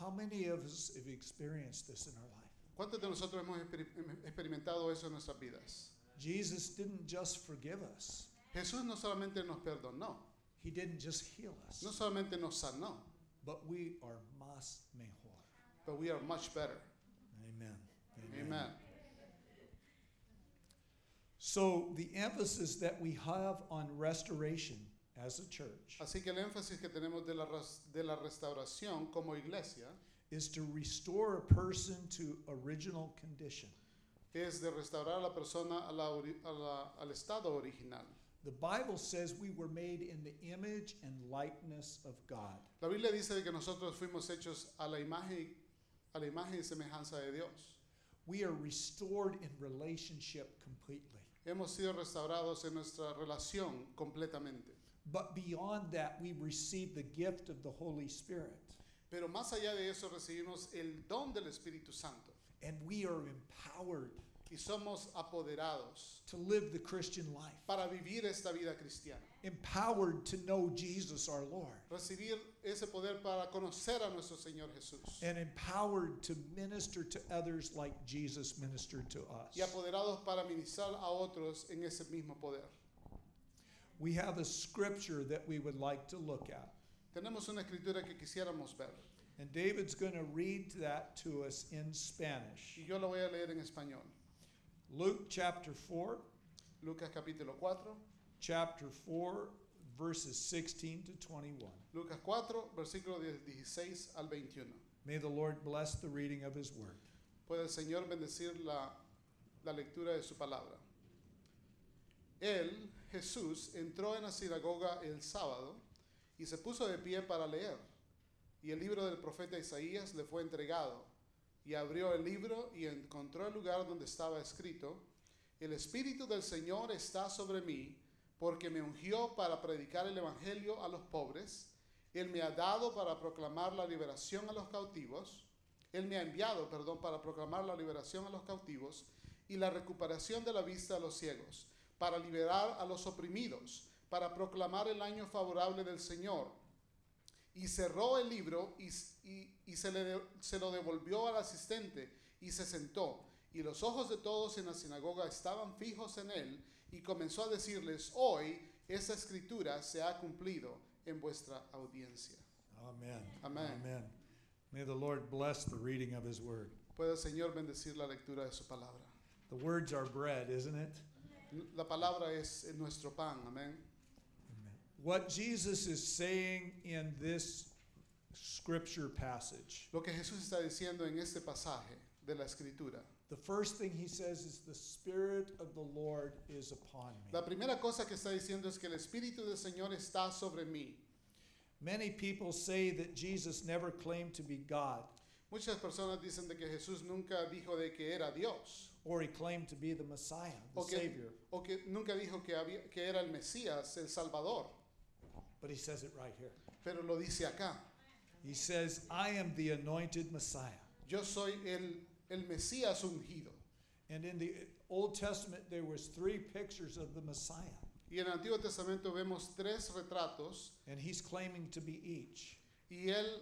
How many of us have experienced this in our life? ¿Cuántos de nosotros hemos experimentado eso en nuestras vidas? Jesus didn't just forgive us, Jesús no solamente nos perdonó, He didn't just heal us, no solamente nos sanó, but we are más mejor. but we are much better. Amen. Amen. So, the emphasis that we have on restoration as a church Así que el énfasis que tenemos de la, res- de la restauración como iglesia is to restore a person to original condition. es de restaurar a la persona a la ori- a la- al estado original. The Bible says we were made in the image and likeness of God. La Biblia dice de que nosotros fuimos hechos a la imagen, a la imagen y semejanza de Dios. We are restored in relationship completely. Hemos sido restaurados en nuestra relación completamente. But beyond that, we receive the gift of the Holy Spirit. Pero más allá de eso recibimos el don del Espíritu Santo And we are empowered y somos apoderados to live the Christian life, para vivir esta vida cristiana. empowered to know Jesus our Lord, Recibir ese poder para conocer a nuestro Señor Jesús. and empowered to minister to others like Jesus ministered to us. Y apoderados para ministrar a otros en ese mismo poder. We have a scripture that we would like to look at. Tenemos una escritura que quisiéramos ver. And David's going to read that to us in Spanish. Y yo lo voy a leer en español. Luke chapter 4, Lucas capítulo 4. chapter 4, verses 16 to 21. Lucas 4, versículo 16 al 21. May the Lord bless the reading of his word. Puede el Señor bendecir la, la lectura de su palabra. Él, Jesús, entró en la sinagoga el sábado y se puso de pie para leer. Y el libro del profeta Isaías le fue entregado. Y abrió el libro y encontró el lugar donde estaba escrito, El Espíritu del Señor está sobre mí, porque me ungió para predicar el Evangelio a los pobres. Él me ha dado para proclamar la liberación a los cautivos. Él me ha enviado, perdón, para proclamar la liberación a los cautivos y la recuperación de la vista a los ciegos, para liberar a los oprimidos, para proclamar el año favorable del Señor. Y cerró el libro y, y- y se, le se lo devolvió al asistente y se sentó. Y los ojos de todos en la sinagoga estaban fijos en él y comenzó a decirles, hoy esa escritura se ha cumplido en vuestra audiencia. Amen. Amén. Amen. May the Lord bless the reading of his word. Puede el Señor bendecir la lectura de su palabra. The words are bread, isn't it? La palabra es nuestro pan, amén. What Jesus is saying in this scripture passage, Lo que Jesús está diciendo en este pasaje de la escritura. the first thing he says is, The Spirit of the Lord is upon me. La primera cosa que está diciendo es que el Espíritu del Señor está sobre mí. Many people say that Jesus never claimed to be God, Muchas personas dicen de que Jesús nunca dijo de que era Dios or he claimed to be the Messiah, the o que, Savior. o que nunca dijo que, había, que era el Mesías, el Salvador, But he says it right here. pero lo dice acá. He says, I am the anointed Messiah. Yo soy el, el Mesías ungido. And in the Old Testament, there was three pictures of the Messiah, Y en el Antiguo Testamento vemos tres retratos and he's claiming to be each. y él,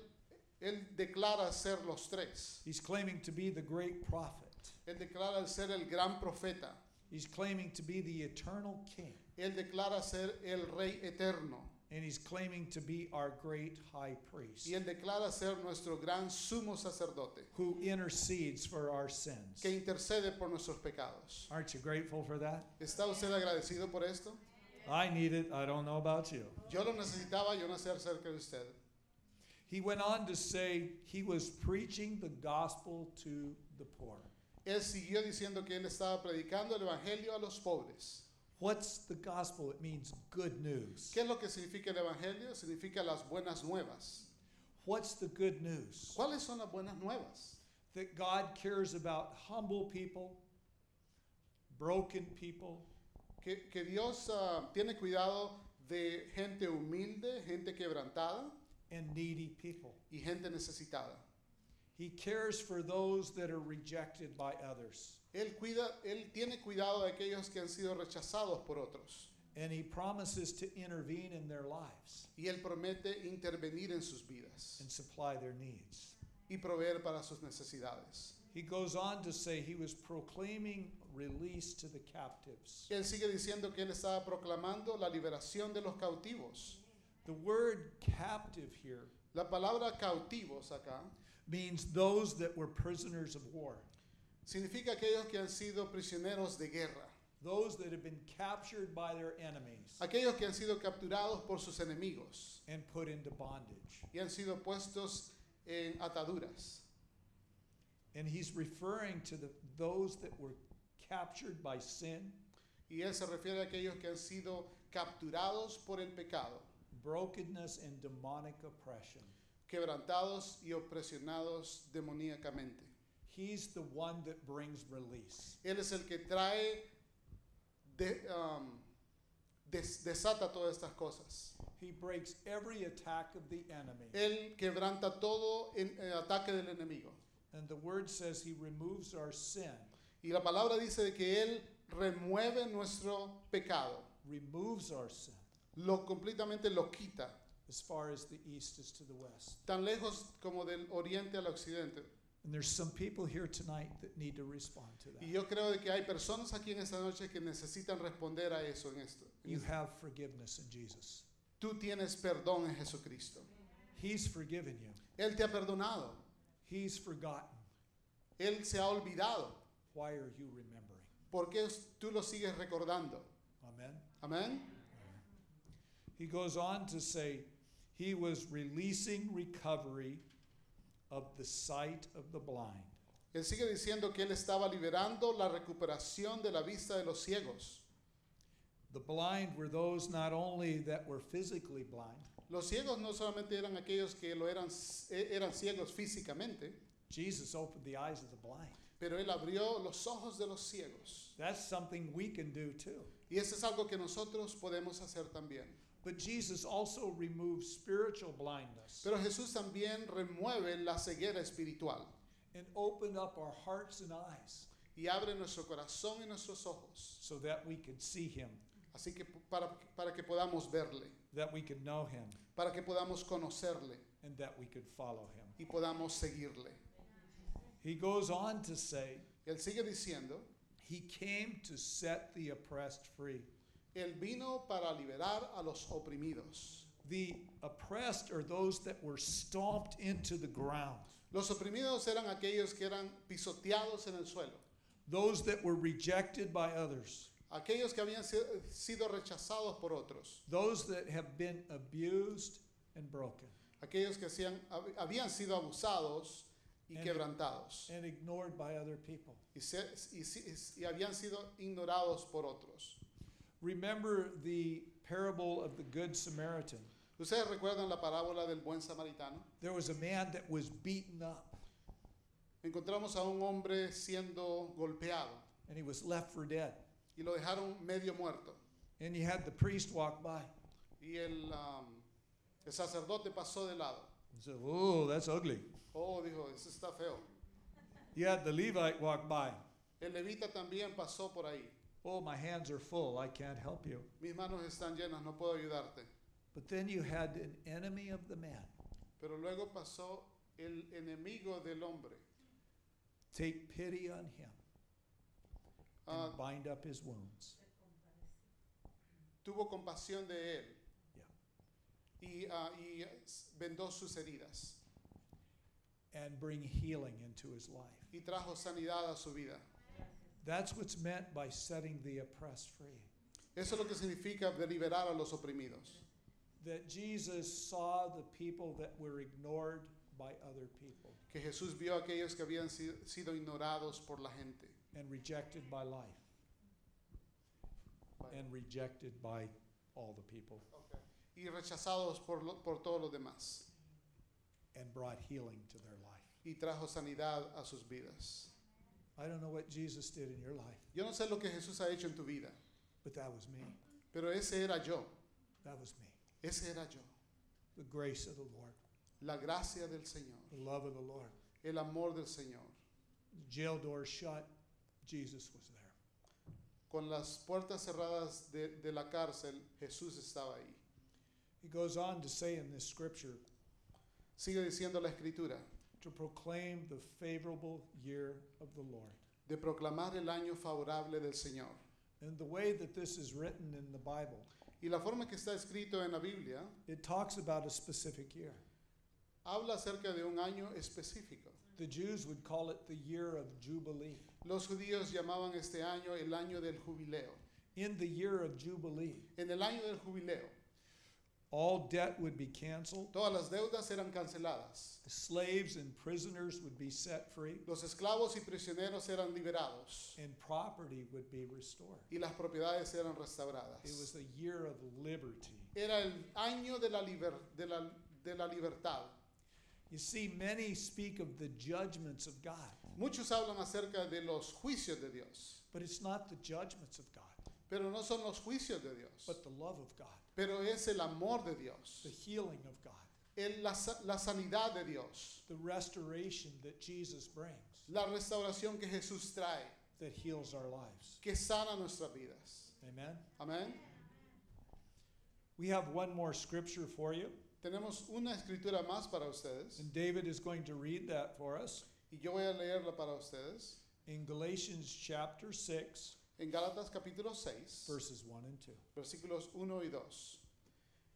él declara ser los tres. He's claiming to be the great prophet. Él declara ser el gran profeta. He's claiming to be the eternal king. Él declara ser el rey eterno. And he's claiming to be our great high priest Y él declara ser nuestro gran sumo sacerdote who intercedes for our sins. que intercede por nuestros pecados. Aren't you grateful for that? ¿Está usted agradecido por esto? I need it. I don't know about you. Yo lo necesitaba, yo nací cerca de usted. He went on to say he was preaching the gospel to the poor. Él siguió diciendo que él estaba predicando el evangelio a los pobres. What's the gospel? It means good news. ¿Qué es lo que significa el evangelio? Significa las buenas nuevas. What's the good news? ¿Cuáles son las buenas nuevas? That God cares about humble people, broken people, Que, que Dios ah, tiene cuidado de gente humilde, gente quebrantada and needy people. y gente necesitada. He cares for those that are rejected by others. Él, cuida, él tiene cuidado de aquellos que han sido rechazados por otros. And he promises to intervene in their lives Y Él promete intervenir en sus vidas and supply their needs. y proveer para sus necesidades. He goes on to say he was proclaiming release to the captives. Él sigue diciendo que Él estaba proclamando la liberación de los cautivos. The word captive here La palabra cautivos acá means those that were prisoners of war, significa aquellos que han sido prisioneros de guerra, those that have been captured by their enemies aquellos que han sido capturados por sus enemigos and put into bondage. y han sido puestos en ataduras. And he's referring to the, those that were captured by sin, Y Él se refiere a aquellos que han sido capturados por el pecado, brokenness, and demonic oppression. Quebrantados y opresionados demoníacamente. He's the one that brings release. Él es el que trae, de- um, des- desata todas estas cosas. He breaks every attack of the enemy. Él quebranta todo en, el ataque del enemigo. And the word says he removes our sin, Y la palabra dice de que Él remueve nuestro pecado, removes our sin lo completamente lo quita, as far as the east is to the west. tan lejos como del oriente al occidente. And there's some people here tonight that need to respond to that. Y yo creo de que hay personas aquí en esta noche que necesitan responder a eso en esto. en You esto. have forgiveness in Jesus. Tú tienes perdón en Jesucristo. He's forgiven you. Él te ha perdonado. He's forgotten. Él se ha olvidado. Why are you remembering? ¿Por qué tú lo sigues recordando? Amen. Amén. He goes on to say he was releasing recovery of the sight of the blind. Él sigue diciendo que él estaba liberando la recuperación de la vista de los ciegos. The blind were those not only that were physically blind, Los ciegos no solamente eran aquellos que lo eran, eh, eran ciegos físicamente, Jesus opened the eyes of the blind. pero él abrió los ojos de los ciegos. That's something we can do too. Y eso es algo que nosotros podemos hacer también. But Jesus also removes spiritual blindness Pero Jesús también remueve la ceguera espiritual and opened up our hearts and eyes y abre nuestro corazón y nuestros ojos, so that we could see him, así que para, para que podamos verle, that we could know him, para que podamos conocerle and that we could follow him. y podamos seguirle. He goes on to say, Él sigue diciendo, He came to set the oppressed free. Él vino para liberar a los oprimidos. The oppressed are those that were stomped into the ground, Los oprimidos eran aquellos que eran pisoteados en el suelo, those that were rejected by others, aquellos que habían si- sido rechazados por otros, those that have been abused and broken aquellos que hacían- hab- habían sido abusados y And- quebrantados and ignored by other people. y, se- y y habían sido ignorados por otros. Remember the parable of the Good Samaritan. ¿Ustedes recuerdan la parábola del buen samaritano? There was a man that was beaten up Encontramos a un hombre siendo golpeado and he was left for dead. y lo dejaron medio muerto. And you had the priest walk by Y el, um, el sacerdote pasó de lado. and said, Oh, that's ugly. Oh, dijo, eso está feo. You had the Levite walk by. El levita también pasó por ahí. Oh, my hands are full. I can't help you. Mis manos están llenas, no puedo ayudarte. But then you had an enemy of the man. Pero luego pasó el enemigo del hombre. Take pity on him Ah, and bind up his wounds. tuvo compasión de él y, ah, y vendó sus heridas and bring healing into his life. y trajo sanidad a su vida. That's what's meant by setting the oppressed free. Eso es lo que significa liberar a los oprimidos. That Jesus saw the people that were ignored by other people Que Jesús vio a aquellos que habían sido ignorados por la gente and rejected by life and rejected by all the people y rechazados por, lo- por todos los demás. and brought healing to their life. Y trajo sanidad a sus vidas. I don't know what Jesus did in your life, Yo no sé lo que Jesús ha hecho en tu vida, but that was me. pero ese era yo. That was me. Ese era yo. The grace of the Lord, La gracia del Señor, the love of the Lord. el amor del Señor. Jail doors shut, Jesus was there. Con las puertas cerradas de, de la cárcel, Jesús estaba ahí. He goes on to say in this scripture Sigue diciendo la escritura, to proclaim the favorable year of the Lord. de proclamar el año favorable del Señor. And the way that this is written in the Bible, Y la forma que está escrito en la Biblia it talks about a specific year. habla acerca de un año específico. The Jews would call it the year of Jubilee. Los judíos llamaban este año el año del jubileo. In the year of Jubilee, En el año del jubileo, all debt would be canceled, todas las deudas eran canceladas. slaves and prisoners would be set free, Los esclavos y prisioneros eran liberados and property would be restored. y las propiedades eran restauradas. It was the year of liberty. Era el año de la, liber- de la, de la libertad. You see, many speak of the judgments of God, Muchos hablan acerca de los juicios de Dios, but it's not the judgments of God, pero no son los juicios de Dios, but the love of God, pero es el amor de Dios, the healing of God, el- la, la sanidad de Dios, the restoration that Jesus brings. La restauración que Jesús trae, that heals our lives. que sana nuestras vidas. Amen. Amén. We have one more scripture for you, Tenemos una escritura más para ustedes. And David is going to read that for us. Y yo voy a leerla para ustedes. In Galatians chapter 6, en Gálatas capítulo 6, verses 1 and 2. versículos 1 y 2.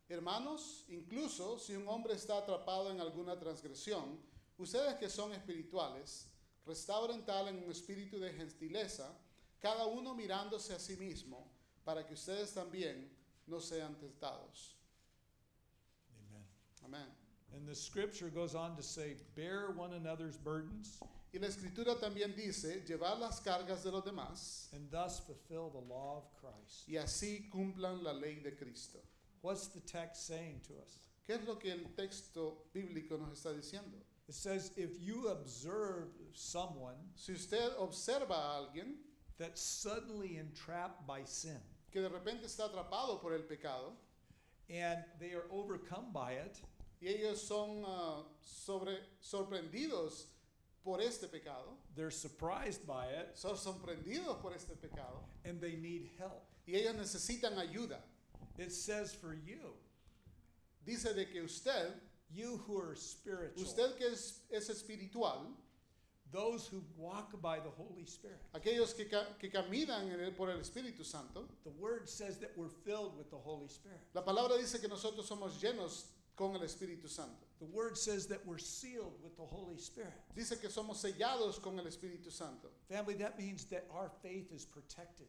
Hermanos, incluso si un hombre está atrapado en alguna transgresión, ustedes que son espirituales, restauren tal en un espíritu de gentileza, cada uno mirándose a sí mismo, para que ustedes también no sean tentados. Amen. Amén. And the scripture goes on to say, Bear one another's burdens Y la escritura también dice, llevar las cargas de los demás and thus fulfill the law of Christ. y así cumplan la ley de Cristo. What's the text saying to us? ¿Qué es lo que el texto bíblico nos está diciendo? It says, If you observe someone Si usted observa a alguien that's suddenly entrapped by sin que de repente está atrapado por el pecado and they are overcome by it, y ellos son ah, sobre, sorprendidos por este pecado, they're surprised by it, son sorprendidos por este pecado and they need help. y ellos necesitan ayuda. It says for you, Dice de que usted, you who are spiritual, usted que es, es espiritual, those who walk by the Holy Spirit. aquellos que, que caminan en el- por el Espíritu Santo, The word says that we're filled with the Holy Spirit. la palabra dice que nosotros somos llenos con el Espíritu Santo. The word says that we're sealed with the Holy Spirit. Dice que somos sellados con el Espíritu Santo. Family, that means that our faith is protected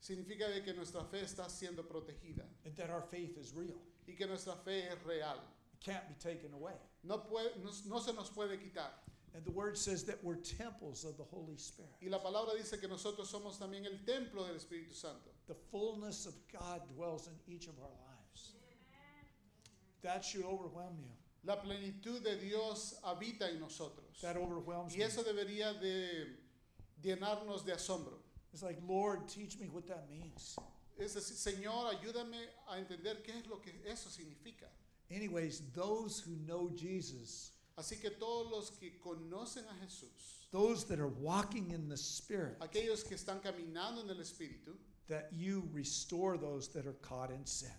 Significa de que nuestra fe está siendo protegida and that our faith is real. y que nuestra fe es real. It can't be taken away. No, puede, no, no se nos puede quitar. And the word says that we're temples of the Holy Spirit. Y la palabra dice que nosotros somos también el templo del Espíritu Santo. The fullness of God dwells in each of our lives. That should overwhelm you. La plenitud de Dios habita en nosotros. That overwhelms Y eso debería de llenarnos de asombro. It's like, Lord, teach me what that means. Es decir, Señor, ayúdame a entender qué es lo que eso significa. Anyways, those who know Jesus, Así que todos los que conocen a Jesús, those that are walking in the Spirit, aquellos que están caminando en el Espíritu, that you restore those that are caught in sin.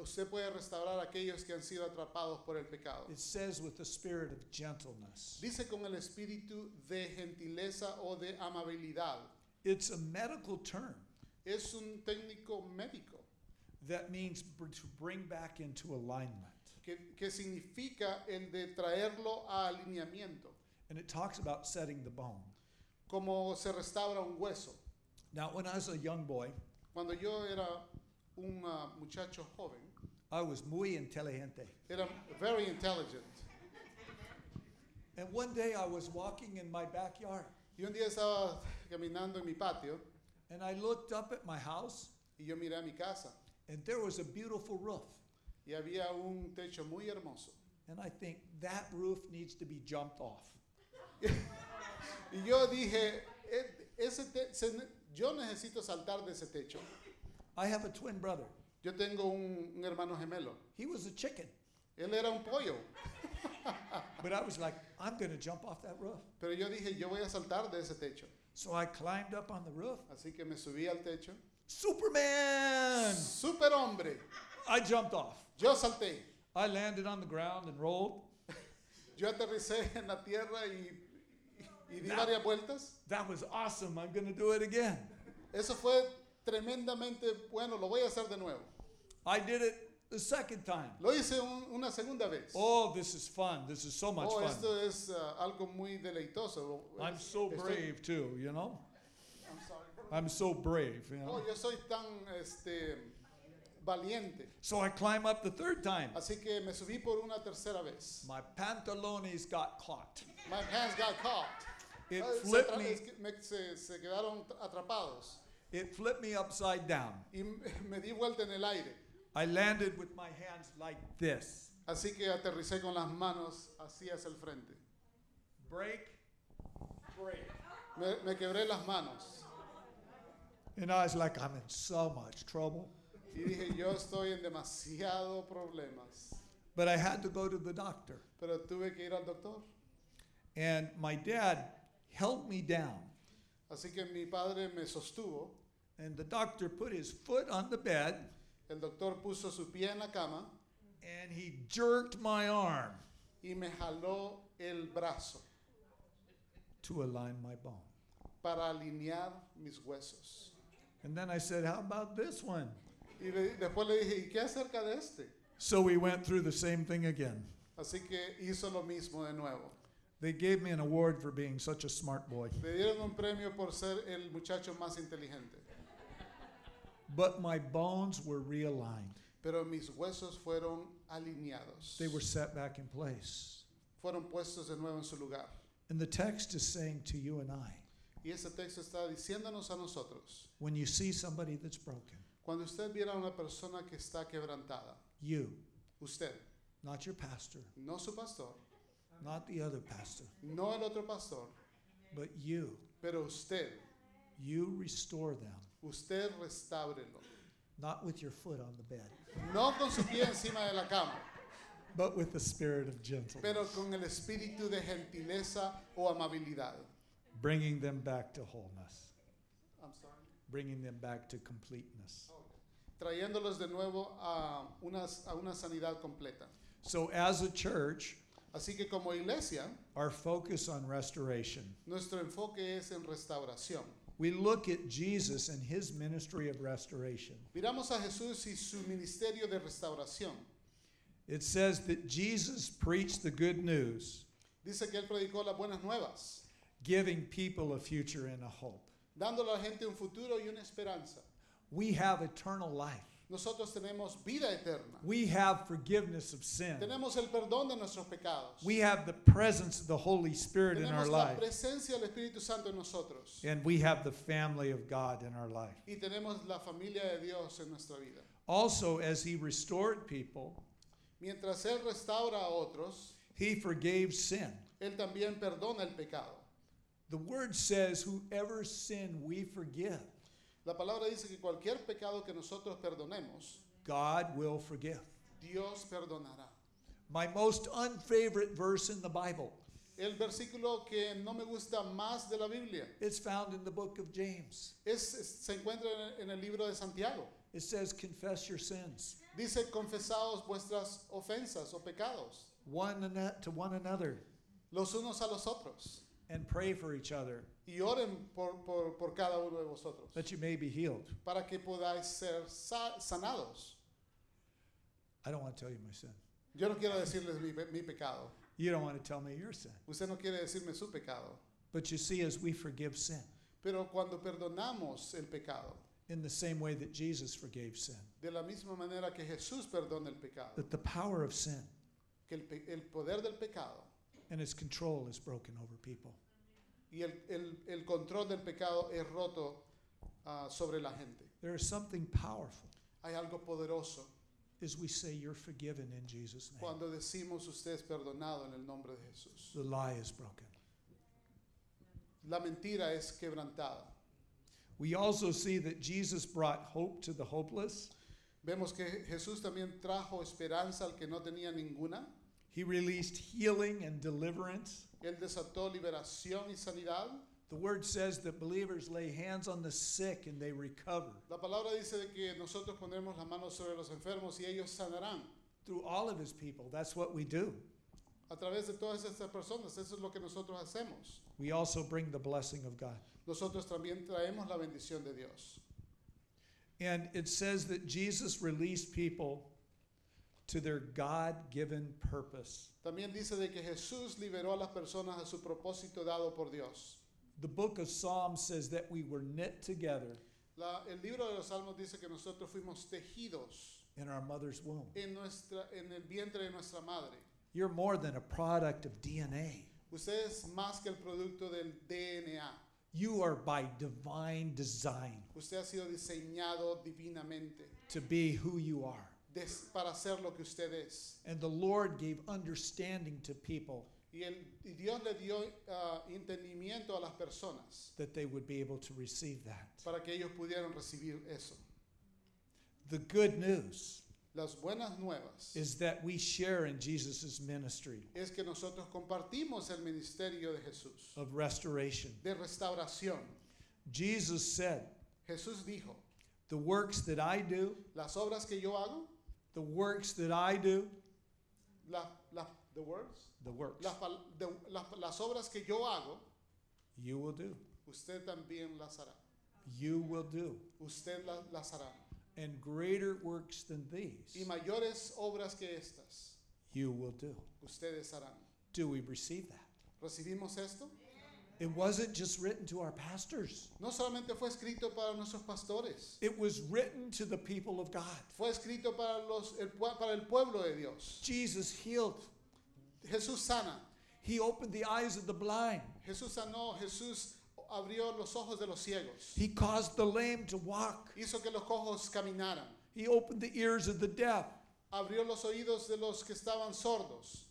Usted puede restaurar a aquellos que han sido atrapados por el pecado. It says with the spirit of gentleness. Dice con el espíritu de gentileza o de amabilidad. It's a medical term Es un técnico médico that means to bring back into alignment. que, que significa el de traerlo a alineamiento, And it talks about setting the bone. como se restaura un hueso. Now, when I was a young boy, Cuando yo era un ah, muchacho joven, I was muy inteligente. era very intelligent. And one day I was walking in my backyard Y un día estaba caminando en mi patio and I looked up at my house y yo miré a mi casa and there was a beautiful roof. y había un techo muy hermoso. And I think that roof needs to be jumped off. Y yo dije, "E- ese yo necesito saltar de ese techo. I have a twin brother. Yo tengo un, un hermano gemelo. He was a chicken. Él era un pollo. But I was like, I'm going to jump off that roof. Pero yo dije, yo voy a saltar de ese techo. So I climbed up on the roof. Así que me subí al techo. Superman! Super hombre. I jumped off. Yo salté. I landed on the ground and rolled. Yo aterricé en la tierra y, y di Now- varias vueltas. That was awesome. I'm going to do it again. Eso fue tremendamente bueno. Lo voy a hacer de nuevo. I did it the second time. Lo hice un- una segunda vez. Oh, this is fun. This is so much Oh, fun. esto es ah, algo muy deleitoso. I'm so Estoy- brave too, you know? I'm sorry. I'm so brave, you Oh, know? yo soy tan este, valiente. So I climb up the third time. Así que me subí por una tercera vez. My pantalones got caught. My hands got caught. It flipped me. me- se- se quedaron atrapados. It flipped me upside down. Y me di vuelta en el aire. I landed with my hands like this. Así que aterricé con las manos así hacia el frente. Break, break. Me, me quebré las manos. And I was like, I'm in so much trouble. Y dije, yo estoy en demasiado problemas. But I had to go to the doctor. Pero tuve que ir al doctor. And my dad held me down. Así que mi padre me sostuvo. And the doctor put his foot on the bed El doctor puso su pie en la cama and he jerked my arm y me jaló el brazo to align my bone. para alinear mis huesos. And then I said, How about this one? Y le- después le dije, ¿y qué acerca de este? So we went through the same thing again. Así que hizo lo mismo de nuevo. They gave me an award for being such a smart boy. Le dieron un premio por ser el muchacho más inteligente. But my bones were realigned, Pero mis huesos fueron alineados. they were set back in place. Fueron puestos de nuevo en su lugar. And the text is saying to you and I Y ese texto está diciéndonos a nosotros, when you see somebody that's broken, cuando usted viera a una persona que está quebrantada, you, usted, not your pastor, no su pastor, not the other pastor, no el otro pastor, but you, pero usted, you restore them, usted restáurelo. not with your foot on the bed, No con su pie encima de la cama, but with the spirit of gentleness, pero con el espíritu de gentileza o amabilidad. bringing them back to wholeness, I'm sorry. bringing them back to completeness. Trayéndolos de nuevo a una, a una sanidad completa. So, as a church, Así que como iglesia, our focus on restoration. nuestro enfoque es en restauración. We look at Jesus and his ministry of restoration. Miramos a Jesús y su ministerio de restauración. It says that Jesus preached the good news, Dice que él predicó las buenas nuevas, giving people a future and a hope. a la gente un futuro y una esperanza. We have eternal life. Nosotros tenemos vida eterna. We have forgiveness of sin. Tenemos el perdón de nuestros pecados. We have the presence of the Holy Spirit in our Tenemos la life. presencia del Espíritu Santo en nosotros. And we have the family of God in our life. Y tenemos la familia de Dios en nuestra vida. Also, as he restored people, Mientras Él restaura a otros, he forgave sin. Él también perdona el pecado. The word says, whoever sin we forgive, La palabra dice que cualquier pecado que nosotros perdonemos, God will forgive. Dios perdonará. My most unfavorite verse in the Bible, El versículo que no me gusta más de la Biblia it's found in the book of James. es, se encuentra en el, libro de Santiago. It says, confess your sins Dice, confesaos vuestras ofensas o pecados, one to one another los unos a los otros, and pray for each other y oren por, por, por cada uno de vosotros, that you may be healed. para que podáis ser sa- sanados. I don't want to tell you my sin. Yo no quiero decirles mi, mi pecado. You don't want to tell me your sin. Usted no quiere decirme su pecado. But you see, as we forgive sin, Pero cuando perdonamos el pecado, in the same way that Jesus forgave sin, de la misma manera que Jesús perdona el pecado, that the power of sin que el, el poder del pecado and its control is broken over people. Y el, el- el control del pecado es roto ah, sobre la gente. There is something powerful Hay algo poderoso as we say you're forgiven in Jesus' name. cuando decimos usted es perdonado en el nombre de Jesús. The lie is broken. La mentira es quebrantada. We also see that Jesus brought hope to the hopeless. Vemos que Jesús también trajo esperanza al que no tenía ninguna. He released healing and deliverance. Él desató liberación y sanidad. The word says that believers lay hands on the sick and they recover. La palabra dice de que nosotros ponemos las manos sobre los enfermos y ellos sanarán. Through all of his people, that's what we do. A través de todas estas personas, eso es lo que nosotros hacemos. We also bring the blessing of God. Nosotros también traemos la bendición de Dios. And it says that Jesus released people to their God given purpose. También dice de que Jesús liberó a las personas a su propósito dado por Dios. The book of Psalms says that we were knit together La- el libro de los Salmos dice que nosotros fuimos tejidos in our mother's womb. en, nuestra, en el vientre de nuestra madre. You're more than a product of DNA. Usted es más que el producto del DNA. You are by divine design Usted ha sido diseñado divinamente to be who you are. Des- para ser lo que usted es. And the Lord gave understanding to people Y, el- y Dios le dio ah, entendimiento a las personas that they would be able to receive that. para que ellos pudieran recibir eso. The good news Las buenas nuevas is that we share in Jesus' ministry es que nosotros compartimos el ministerio de Jesús, of restoration. de restauración. Jesus said, Jesús dijo, The works that I do, las obras que yo hago, the works that I do, la- la- the words, the works pal- de- las- obras que yo hago, you will do. usted también las hará. You will do. Usted la- las hará. And greater works than Y these mayores obras que estas, you will do. ustedes harán. Do we receive that? ¿Recibimos esto? It wasn't just written to our pastors, No solamente fue escrito para nuestros pastores, it was written to the people of God. fue escrito para, los, el, para el pueblo de Dios. Jesus healed, Jesús sana, He opened the eyes of the blind, Jesús sanó, Jesús abrió los ojos de los ciegos, He caused the lame to walk, hizo que los cojos caminaran, He opened the ears of the deaf, abrió los oídos de los que estaban sordos.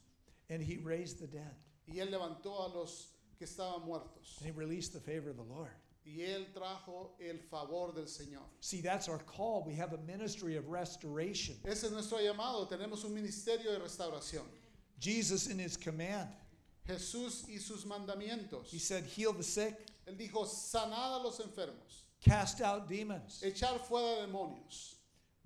And He raised the dead. y él levantó a los que estaban muertos. And He released the favor of the Lord. Y él trajo el favor del Señor. See, that's our call. We have a ministry of restoration. Ese es nuestro llamado. Tenemos un ministerio de restauración. Jesus, in His command, Jesús y sus mandamientos. He said, Heal the sick, Él dijo, sanad a los enfermos, cast out demons, echar fuera demonios,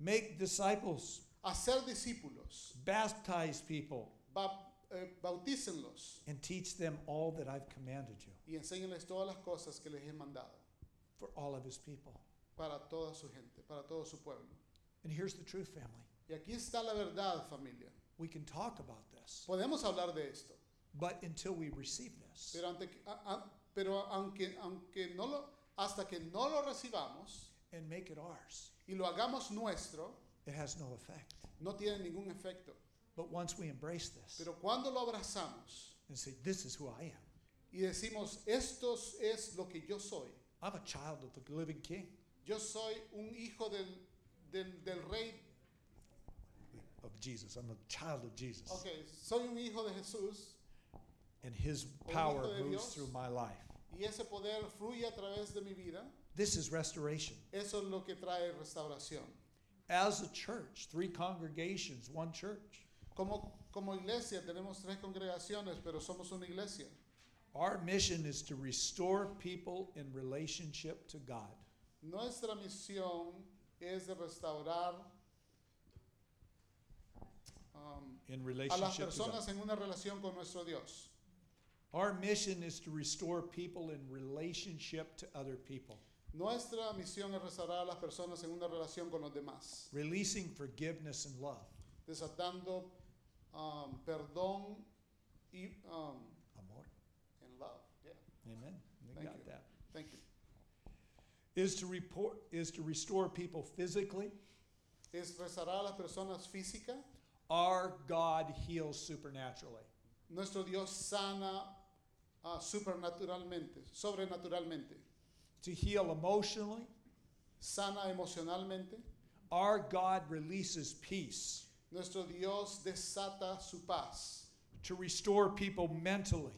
make disciples, hacer discípulos, baptize people, ba- eh, bautícenlos and teach them all that I've commanded you y enséñenles todas las cosas que les he mandado for all of His people. para toda su gente, para todo su pueblo. And here's the truth, family. Y aquí está la verdad, familia. We can talk about this, Podemos hablar de esto, but until we receive this, pero, ante- a- a- pero aunque, aunque no lo, hasta que no lo recibamos and make it ours, y lo hagamos nuestro, it has no effect. no tiene ningún efecto. But once we embrace this Pero cuando lo abrazamos and say, This is who I am, y decimos, esto es lo que yo soy, I'm a child of the living King, yo soy un hijo del, del, del rey, of Jesus. I'm a child of Jesus. ok, soy un hijo de Jesús And His power moves Dios. through my life. y ese poder fluye a través de mi vida, This is restoration. eso es lo que trae restauración. As a church, three congregations, one church. Como, como iglesia tenemos tres congregaciones, pero somos una iglesia. Our mission is to restore people in relationship to God. Nuestra misión es de restaurar um, a las personas en una relación con nuestro Dios. Our mission is to restore people in relationship to other people, Nuestra misión es restaurar a las personas en una relación con los demás, releasing forgiveness and love. desatando um, perdón y um, Amor. and love. Yeah, Amen. Thank got you. that. thank you. Is to report is to restore people physically. Es restaurar a las personas físicas. Our God heals supernaturally. Nuestro Dios sana ah, supernaturalmente, sobrenaturalmente. To heal emotionally, Sana emocionalmente. our God releases peace. Nuestro Dios desata su paz. To restore people mentally,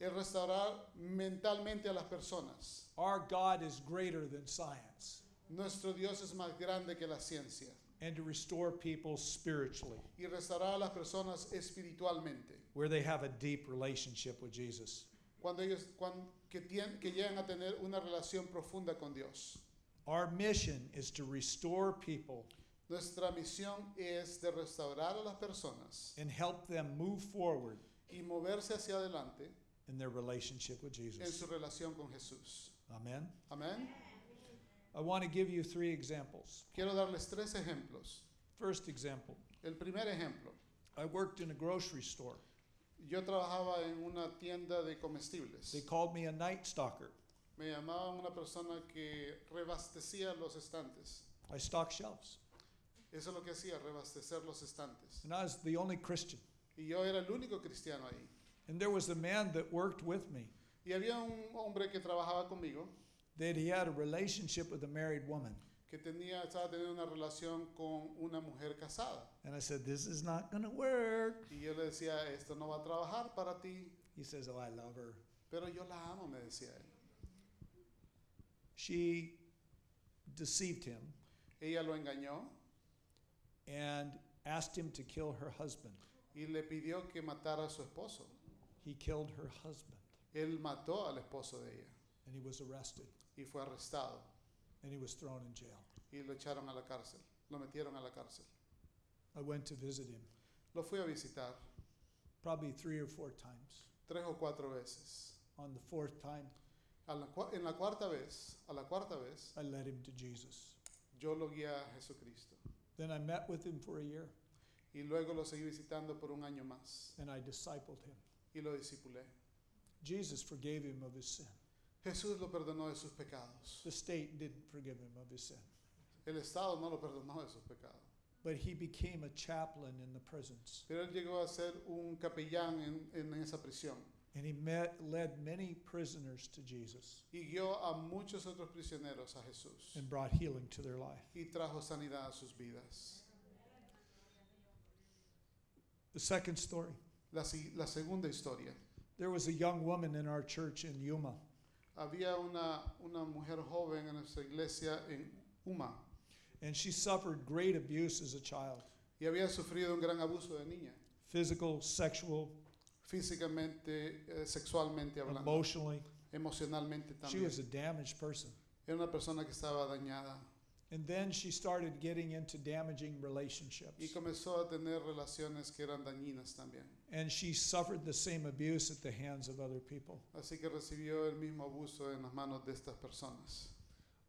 Es restaurar mentalmente a las personas. our God is greater than science. Nuestro Dios es más grande que la ciencia. and to restore people spiritually, y restaurar a las personas espiritualmente. where they have a deep relationship with Jesus. Cuando ellos cuan- que, que llegan a tener una relación profunda con Dios. Our mission is to restore people Nuestra misión es de restaurar a las personas and help them move forward y moverse hacia adelante in their relationship with en Jesus. su relación con Jesús. Amen. Amén. I want to give you three examples. Quiero darles tres ejemplos. First example El primer ejemplo, I worked in a grocery store. yo trabajaba en una tienda de comestibles. They called me a night stalker. Me llamaban una persona que rebastecía los estantes. I stocked shelves. Eso es lo que hacía, los estantes. And I was the only Christian. Y yo era el único cristiano ahí. And there was a man that worked with me Y había un hombre que trabajaba conmigo that he had a relationship with a married woman. que tenía, estaba teniendo una relación con una mujer casada. And I said, This is not going to work. Y yo le decía, esto no va a trabajar para ti, He says, Oh, I love her. pero yo la amo, me decía él. She deceived him Ella lo engañó and asked him to kill her husband. y le pidió que matara a su esposo. He killed her husband Él mató al esposo de ella and he was arrested y fue arrestado and he was thrown in jail. y lo echaron a la cárcel, lo metieron a la cárcel. I went to visit him Lo fui a visitar probably three or four times. tres o cuatro veces. On the fourth time, A la en la cuarta vez, a la cuarta vez, I led him to Jesus. yo lo guié a Jesucristo. Then I met with him for a year Y luego lo seguí visitando por un año más and I discipled him. y lo discipulé. Jesus forgave him of his sin. Jesús lo perdonó de sus pecados. The state didn't forgive him of his sin. El Estado no lo perdonó de sus pecados. But he became a chaplain in the prisons. Pero él llegó a ser un capellán en, en esa prisión And he met, led many prisoners to Jesus. Y guió a muchos otros prisioneros a Jesús. And brought healing to their life. y trajo sanidad a sus vidas. The second story. La, la segunda historia. there was a young woman in our church in Yuma, Había una, una mujer joven en nuestra iglesia en Uma and she suffered great abuse as a child. Y había sufrido un gran abuso de niña, physical, sexual, físicamente, eh, sexualmente hablando, emotionally. emocionalmente She también. was a damaged person. Era una persona que estaba dañada And then she started getting into damaging y relationships. comenzó a tener relaciones que eran dañinas también. And she suffered the same abuse at the hands of other people. Así que recibió el mismo abuso en las manos de estas personas.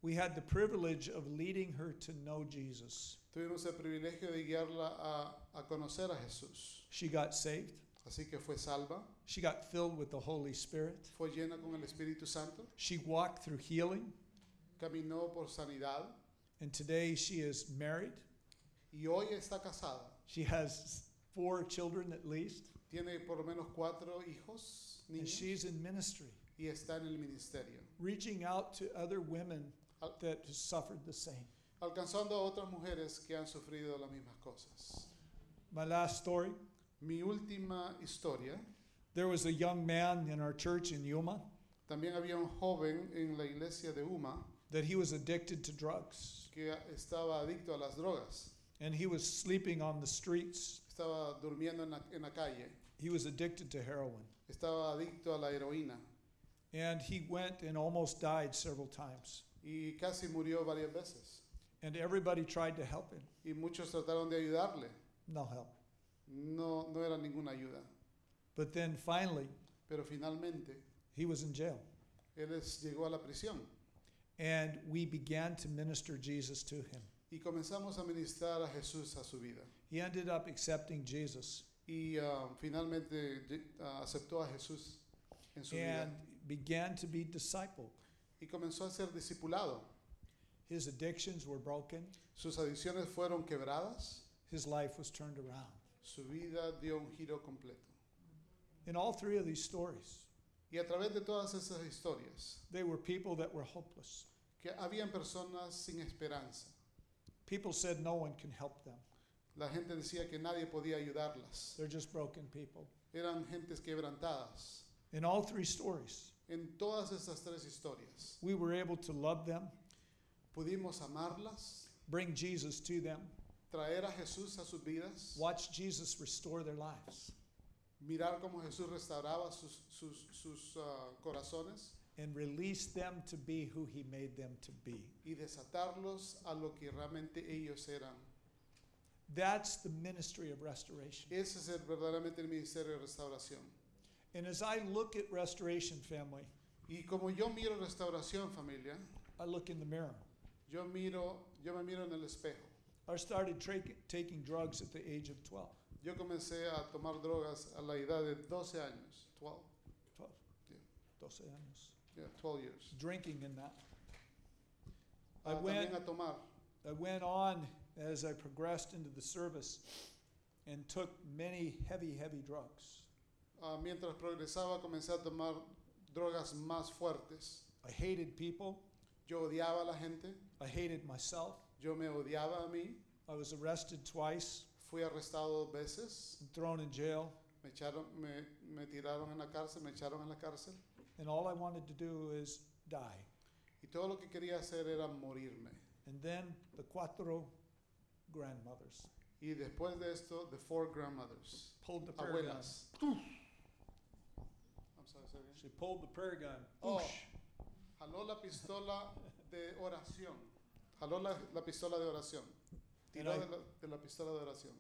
We had the privilege of leading her to know Jesus. Tuvimos el privilegio de guiarla a, a conocer a Jesús. She got saved. Así que fue salva, She got filled with the Holy Spirit. fue llena con el Espíritu Santo, She walked through healing. caminó por sanidad And today she is married. y hoy está casada. She has four children at least. Tiene por lo menos cuatro hijos, And she's in ministry, y está en el ministerio, reaching out to other women Al- that suffered the same. alcanzando a otras mujeres que han sufrido las mismas cosas. My last story Mi última historia, there was a young man in our church in Yuma también había un joven en la iglesia de Uma that he was addicted to drugs. que estaba adicto a las drogas, And he was sleeping on the streets. estaba durmiendo en la, en la calle, He was addicted to heroin. estaba adicto a la heroína And he went and almost died several times. y casi murió varias veces. And everybody tried to help him. Y muchos trataron de ayudarle, No help. No, no era ninguna ayuda. But then finally, Pero finalmente, he was in jail. él es- llegó a la prisión And we began to minister Jesus to him. y comenzamos a ministrar a Jesús a su vida. He ended up accepting Jesus Y ah, finalmente lle- ah, aceptó a Jesús en su vida and began to be discipled. y comenzó a ser discipulado. His addictions were broken, Sus adicciones fueron quebradas, his life was turned around. Su vida dio un giro completo. In all three of these stories, Y a través de todas esas historias, they were people that were hopeless. que habían personas sin esperanza. People said no one can help them. La gente decía que nadie podía ayudarlas. They're just broken people. Eran gentes quebrantadas. In all three stories, En todas estas tres historias, we were able to love them, pudimos amarlas, bring Jesus to them, traer a Jesús a sus vidas, watch Jesus restore their lives, mirar cómo Jesús restauraba sus, sus, sus ah, corazones and release them to be who He made them to be. y desatarlos a lo que realmente ellos eran. That's the ministry of restoration. Ese es el, verdaderamente el ministerio de restauración. And as I look at restoration, family, Y como yo miro restauración, familia, I look in the mirror. yo miro, yo me miro en el espejo. I started tra- taking drugs at the age of 12. Yo comencé a tomar drogas a la edad de 12 años, 12, 12. Yeah. 12 años. yeah, 12 years. Drinking in that. I Ah, went, también a tomar. I went on as I progressed into the service and took many heavy, heavy drugs. Ah, mientras progresaba comencé a tomar drogas más fuertes. I hated people. Yo odiaba a la gente, I hated myself. Yo me odiaba a mí, I was arrested twice fui arrestado dos veces, thrown in jail. me, echaron, me, me tiraron en la cárcel, me echaron en la cárcel And all I wanted to do is die. y todo lo que quería hacer era morirme. And then the cuatro grandmothers Y después de esto, the four grandmothers, pulled the prayer gun. abuelas. I'm sorry, say again. She pulled the prayer gun. Oh. Whoosh. Jaló la pistola de oración. Jaló la, la pistola de oración. And Tiró I- de la, de la pistola de oración.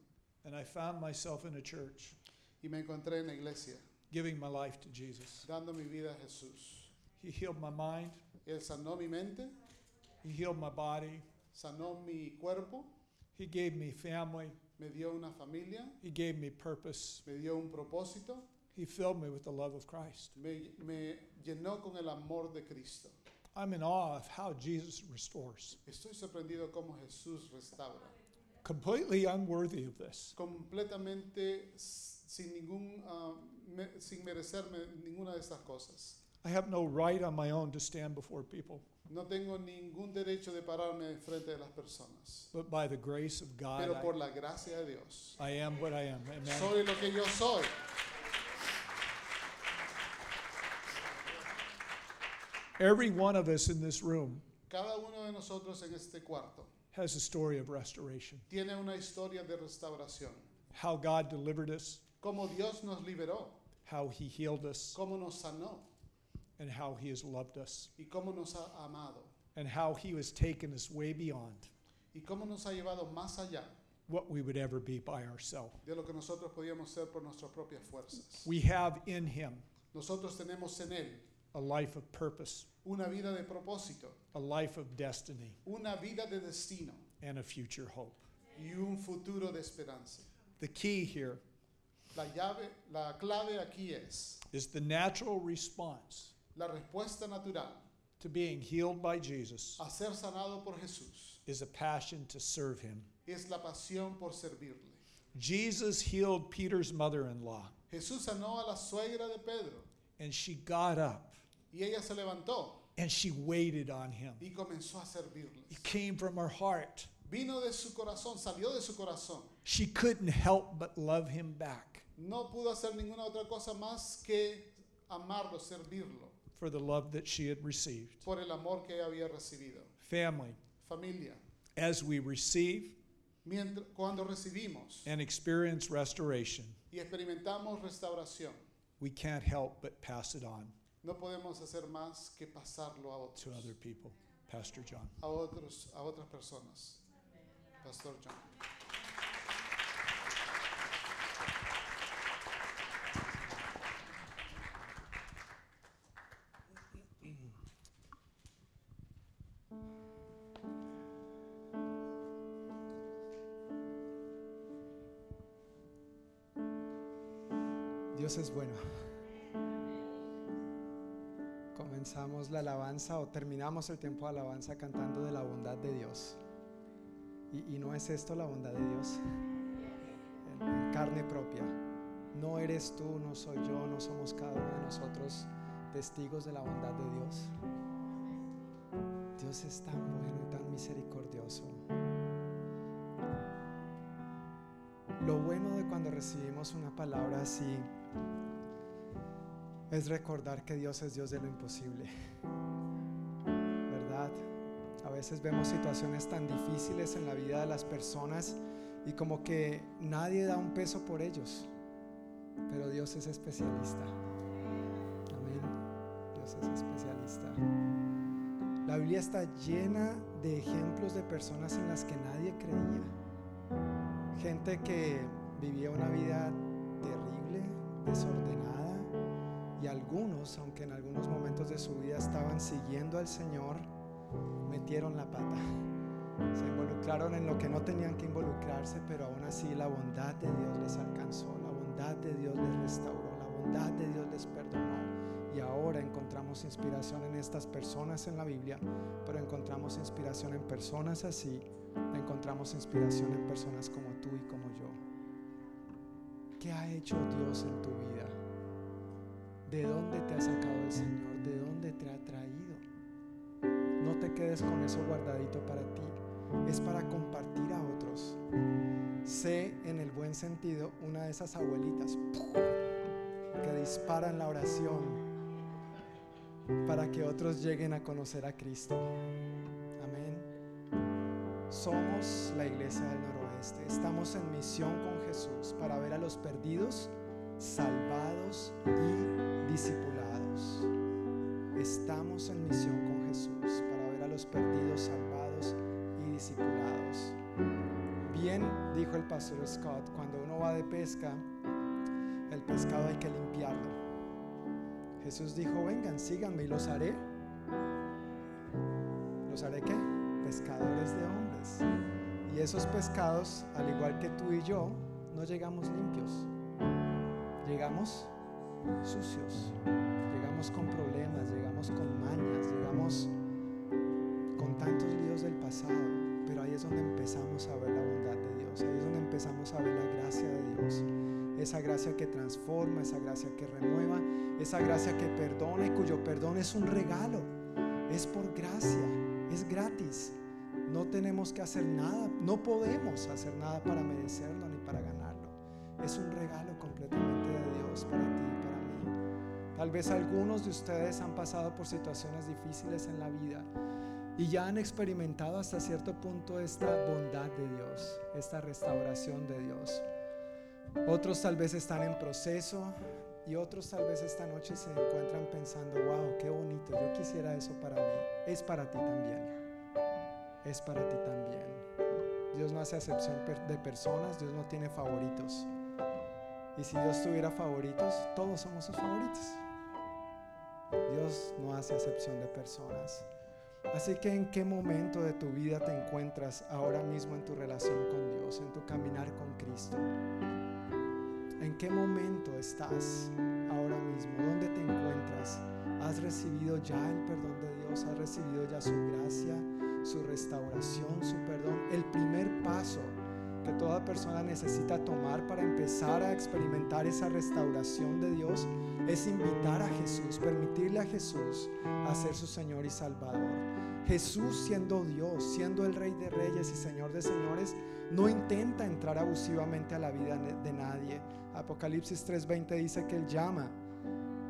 And I found myself in a church Y me encontré en la iglesia, giving my life to Jesus. dando mi vida a Jesús. He healed my mind, Él sanó mi mente, He healed my body, sanó mi cuerpo, He gave me family, me dio una familia, He gave me purpose, me dio un propósito, He filled me with the love of Christ. me, me llenó con el amor de Cristo. I'm in awe of how Jesus restores. Estoy sorprendido cómo Jesús restaura. Completely unworthy of this. Completamente sin, ningún, ah, me- sin merecerme ninguna de estas cosas. I have no right on my own to stand before people, No tengo ningún derecho de pararme frente de las personas. but by the grace of God, Pero por I, la gracia de Dios, I am what I am. Amen. soy lo que yo soy. Every one of us in this room Cada uno de nosotros en este cuarto has a story of restoration. tiene una historia de restauración. How God delivered us, Cómo Dios nos liberó, how He healed us, cómo nos sanó and how He has loved us, y cómo nos ha amado and how He has taken us way beyond y cómo nos ha llevado más allá what we would ever be by ourselves. de lo que nosotros podíamos ser por nuestras propias fuerzas. We have in Him Nosotros tenemos en Él a life of purpose, una vida de propósito, a life of destiny, una vida de destino and a future hope. y un futuro de esperanza. The key here La llave, la clave aquí es is the natural response la respuesta natural to being healed by Jesus a ser sanado por Jesús. is a passion to serve Him. Es la pasión por servirle. Jesus healed Peter's mother in law, Jesús sanó a la suegra de Pedro and she got up y ella se levantó and she waited on him. y comenzó a servirles. It came from her heart. Vino de su corazón, salió de su corazón. She couldn't help but love him back No pudo hacer ninguna otra cosa más que amarlo, servirlo, for the love that she had received. por el amor que ella había recibido. Family, Familia, as we receive mientras, cuando recibimos and experience restoration, y experimentamos restauración, we can't help but pass it on no podemos hacer más que pasarlo a to otros, other people. Pastor John. a otros, a otras personas. Pastor John. Dios es bueno. Comenzamos la alabanza o terminamos el tiempo de alabanza cantando de la bondad de Dios. Y, no es esto la bondad de Dios en carne propia. No eres tú, no soy yo, no somos cada uno de nosotros testigos de la bondad de Dios. Dios es tan bueno y tan misericordioso. Lo bueno de cuando recibimos una palabra así es recordar que Dios es Dios de lo imposible. ¿Verdad? A veces vemos situaciones tan difíciles en la vida de las personas y como que nadie da un peso por ellos, pero Dios es especialista. Amén. Dios es especialista. La Biblia está llena de ejemplos de personas en las que nadie creía. Gente que vivía una vida terrible, desordenada, y algunos, aunque en algunos momentos de su vida estaban siguiendo al Señor, metieron la pata. Se involucraron en lo que no tenían que involucrarse, pero aún así la bondad de Dios les alcanzó, la bondad de Dios les restauró, la bondad de Dios les perdonó. Y ahora encontramos inspiración en estas personas en la Biblia, pero encontramos inspiración en personas así, encontramos inspiración en personas como tú y como yo. ¿Qué ha hecho Dios en tu vida? ¿De dónde te ha sacado el Señor? ¿De dónde te ha traído? No te quedes con eso guardadito para ti. Es para compartir a otros. Sé en el buen sentido una de esas abuelitas que disparan la oración para que otros lleguen a conocer a Cristo. Amén. Somos la iglesia del noroeste. Estamos en misión con Jesús para ver a los perdidos salvados y discipulados. Estamos en misión con Jesús para ver a los perdidos salvados y discipulados. Bien, dijo el pastor Scott, cuando uno va de pesca, el pescado hay que limpiarlo. Jesús dijo, vengan, síganme y los haré. ¿Los haré qué? Pescadores de hombres. Y esos pescados, al igual que tú y yo, no llegamos limpios. Llegamos sucios. Llegamos con problemas, llegamos con mañas, llegamos con tantos líos del pasado. Pero ahí es donde empezamos a ver la bondad de Dios. Ahí es donde empezamos a ver la gracia de Dios esa gracia que transforma, esa gracia que renueva, esa gracia que perdona y cuyo perdón es un regalo, es por gracia, es gratis. No tenemos que hacer nada, no podemos hacer nada para merecerlo ni para ganarlo. Es un regalo Dios para ti y para mí. Tal vez algunos de ustedes han pasado por situaciones difíciles en la vida y ya han experimentado hasta cierto punto esta bondad de Dios, esta restauración de Dios. Otros tal vez están en proceso y otros tal vez esta noche se encuentran pensando, wow, qué bonito, yo quisiera eso para mí. Es para ti también. Es para ti también. Dios no hace acepción de personas, Dios no tiene favoritos. Y si Dios tuviera favoritos, todos somos sus favoritos. Dios no hace acepción de personas. Así que en qué momento de tu vida te encuentras ahora mismo en tu relación con Dios, en tu caminar con Cristo. ¿En qué momento estás ahora mismo? ¿Dónde te encuentras? ¿Has recibido ya el perdón de Dios? ¿Has recibido ya su gracia, su restauración, su perdón? El primer paso que toda persona necesita tomar para empezar a experimentar esa restauración de Dios es invitar a Jesús, permitirle a Jesús a ser su Señor y Salvador. Jesús siendo Dios, siendo el Rey de Reyes y Señor de Señores, no intenta entrar abusivamente a la vida de nadie. Apocalipsis 3:20 dice que Él llama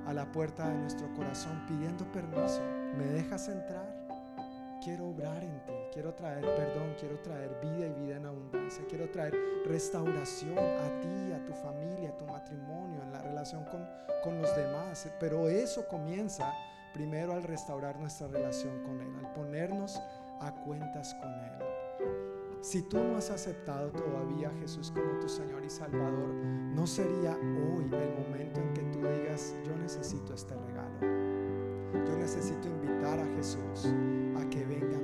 a la puerta de nuestro corazón pidiendo permiso. ¿Me dejas entrar? Quiero obrar en ti, quiero traer perdón, quiero traer vida y vida en abundancia, quiero traer restauración a ti, a tu familia, a tu matrimonio, en la relación con, con los demás. Pero eso comienza primero al restaurar nuestra relación con Él, al ponernos a cuentas con Él. Si tú no has aceptado todavía a Jesús como tu Señor y Salvador, ¿no sería hoy el momento en que tú digas, yo necesito este regalo? Yo necesito invitar a Jesús a que venga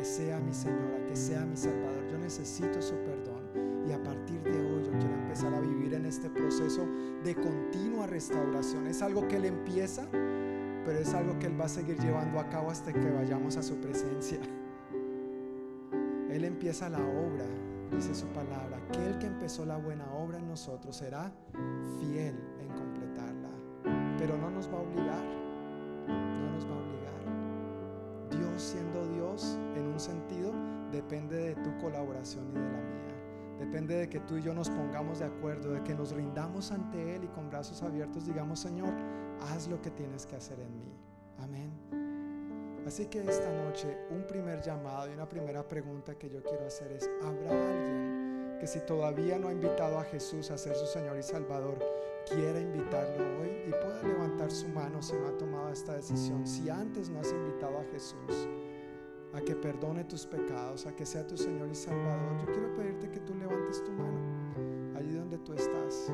que sea mi Señor, a que sea mi Salvador. Yo necesito su perdón. Y a partir de hoy yo quiero empezar a vivir en este proceso de continua restauración. Es algo que Él empieza, pero es algo que Él va a seguir llevando a cabo hasta que vayamos a su presencia. Él empieza la obra, dice su palabra. Aquel que empezó la buena obra en nosotros será fiel en completarla. Pero no nos va a obligar, no nos va a obligar. Dios siendo Dios en un sentido depende de tu colaboración y de la mía. Depende de que tú y yo nos pongamos de acuerdo, de que nos rindamos ante Él y con brazos abiertos digamos, Señor, haz lo que tienes que hacer en mí. Amén. Así que esta noche un primer llamado y una primera pregunta que yo quiero hacer es, ¿habrá alguien que si todavía no ha invitado a Jesús a ser su Señor y Salvador, quiera invitarlo hoy y pueda levantar su mano si no ha tomado esta decisión. Si antes no has invitado a Jesús a que perdone tus pecados, a que sea tu Señor y Salvador, yo quiero pedirte que tú levantes tu mano allí donde tú estás.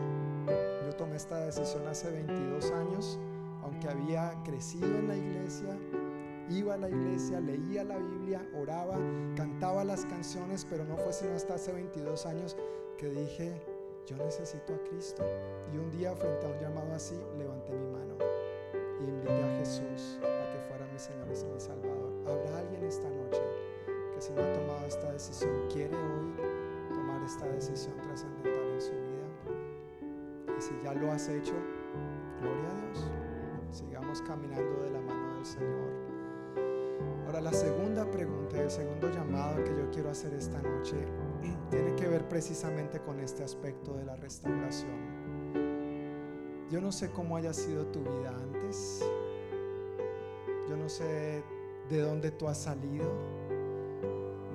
Yo tomé esta decisión hace 22 años, aunque había crecido en la iglesia, iba a la iglesia, leía la Biblia, oraba, cantaba las canciones, pero no fue sino hasta hace 22 años que dije, yo necesito a Cristo. Y un día frente a un llamado así, levanté mi mano y invité a Jesús a que fuera mi Señor y mi Salvador. ¿Habrá alguien esta noche que si no ha tomado esta decisión, quiere hoy tomar esta decisión trascendental en su vida? Y si ya lo has hecho, gloria a Dios. Sigamos caminando de la mano del Señor. Ahora la segunda pregunta, el segundo llamado que yo quiero hacer esta noche tiene que ver precisamente con este aspecto de la restauración. Yo no sé cómo haya sido tu vida antes. Yo no sé de dónde tú has salido.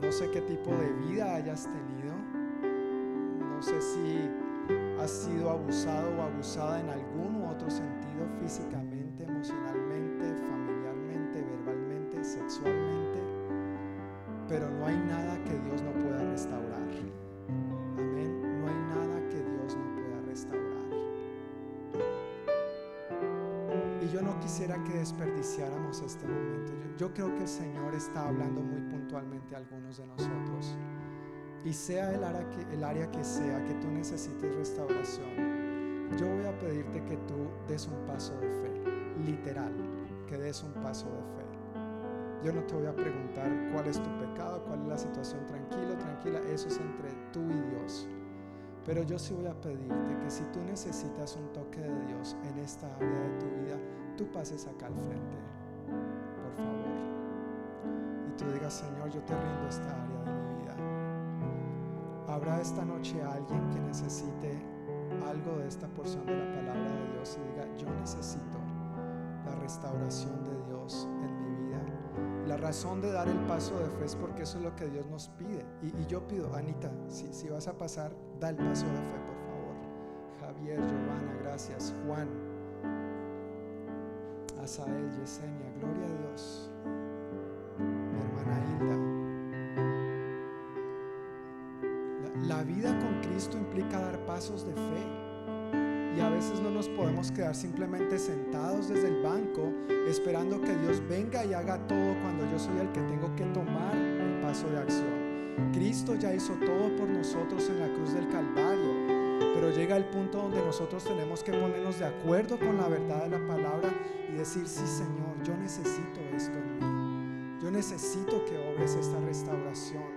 No sé qué tipo de vida hayas tenido. No sé si has sido abusado o abusada en algún u otro sentido físicamente, emocionalmente, Yo, creo que el Señor está hablando muy puntualmente a algunos de nosotros. Y sea el área, que, sea que tú necesites restauración, yo voy a pedirte que tú des un paso de fe. Literal, que des un paso de fe. Yo no te voy a preguntar cuál es tu pecado, cuál es la situación. Tranquilo, tranquila, eso es entre tú y Dios. Pero yo sí voy a pedirte que si tú necesitas un toque de Dios en esta área de tu vida, tú pases acá al frente, favor. Y tú digas, Señor, yo te rindo esta área de mi vida. Habrá esta noche alguien que necesite algo de esta porción de la palabra de Dios y diga, yo necesito la restauración de Dios en mi vida. La razón de dar el paso de fe es porque eso es lo que Dios nos pide. Y, y yo pido, Anita, si, si vas a pasar, da el paso de fe, por favor. Javier, Giovanna, gracias. Juan, Asael, Yesenia, gloria a Dios. Mi hermana Hilda. La, la vida con Cristo implica dar pasos de fe. Y a veces no nos podemos quedar simplemente sentados desde el banco esperando que Dios venga y haga todo cuando yo soy el que tengo que tomar el paso de acción. Cristo ya hizo todo por nosotros en la cruz del Calvario, pero llega el punto donde nosotros tenemos que ponernos de acuerdo con la verdad de la palabra y decir, sí Señor, yo necesito esto en mí. Yo necesito que obres esta restauración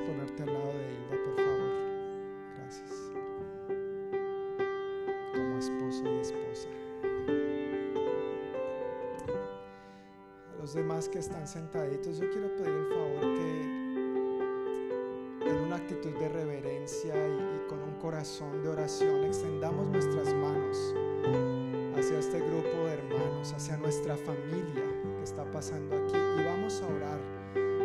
ponerte al lado de Hilda, por favor. Gracias. Como esposo y esposa. A los demás que están sentaditos, yo quiero pedir el favor que en una actitud de reverencia y, con un corazón de oración extendamos nuestras manos hacia este grupo de hermanos, hacia nuestra familia que está pasando aquí y vamos a orar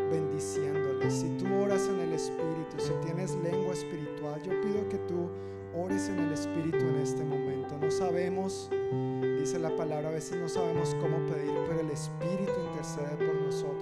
bendiciéndoles. Si tú oras en el Espíritu, si tienes lengua espiritual, yo pido que tú ores en el Espíritu en este momento. No sabemos, dice la palabra, a veces no sabemos cómo pedir, pero el Espíritu intercede por nosotros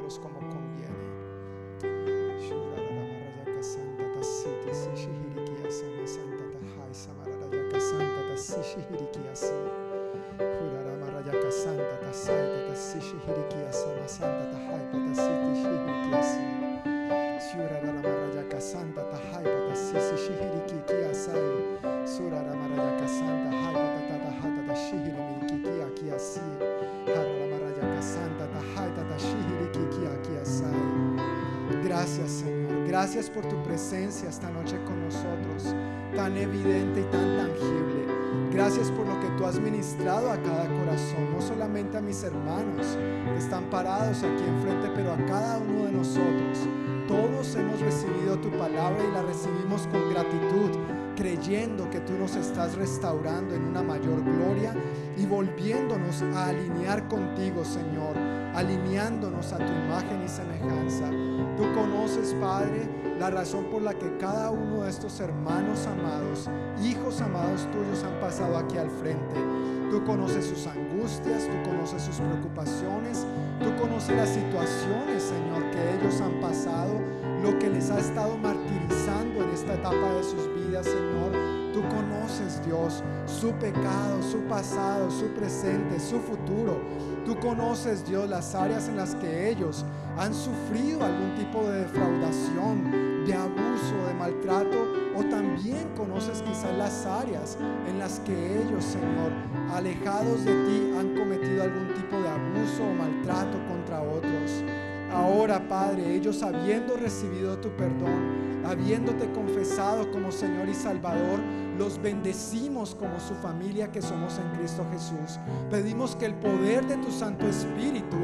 Gracias Señor, gracias por tu presencia esta noche con nosotros, tan evidente y tan tangible. Gracias por lo que tú has ministrado a cada corazón, no solamente a mis hermanos que están parados aquí enfrente, pero a cada uno de nosotros. Todos hemos recibido tu palabra y la recibimos con gratitud, creyendo que tú nos estás restaurando en una mayor gloria y volviéndonos a alinear contigo, Señor, alineándonos a tu imagen y semejanza. Tú conoces, Padre, la razón por la que cada uno de estos hermanos amados, hijos amados tuyos han pasado aquí al frente. Tú conoces sus angustias, tú conoces sus preocupaciones, tú conoces las situaciones, Señor, que ellos han pasado, lo que les ha estado martirizando en esta etapa de sus vidas, Señor. Tú conoces, Dios, su pecado, su pasado, su presente, su futuro. Tú conoces, Dios, las áreas en las que ellos han sufrido algún tipo de defraudación, de abuso, de maltrato, o también conoces quizás las áreas en las que ellos, Señor, alejados de ti, han cometido algún tipo de abuso o maltrato contra otros. Ahora, Padre, ellos habiendo recibido tu perdón, habiéndote confesado como Señor y Salvador, los bendecimos como su familia que somos en Cristo Jesús. Pedimos que el poder de tu Santo Espíritu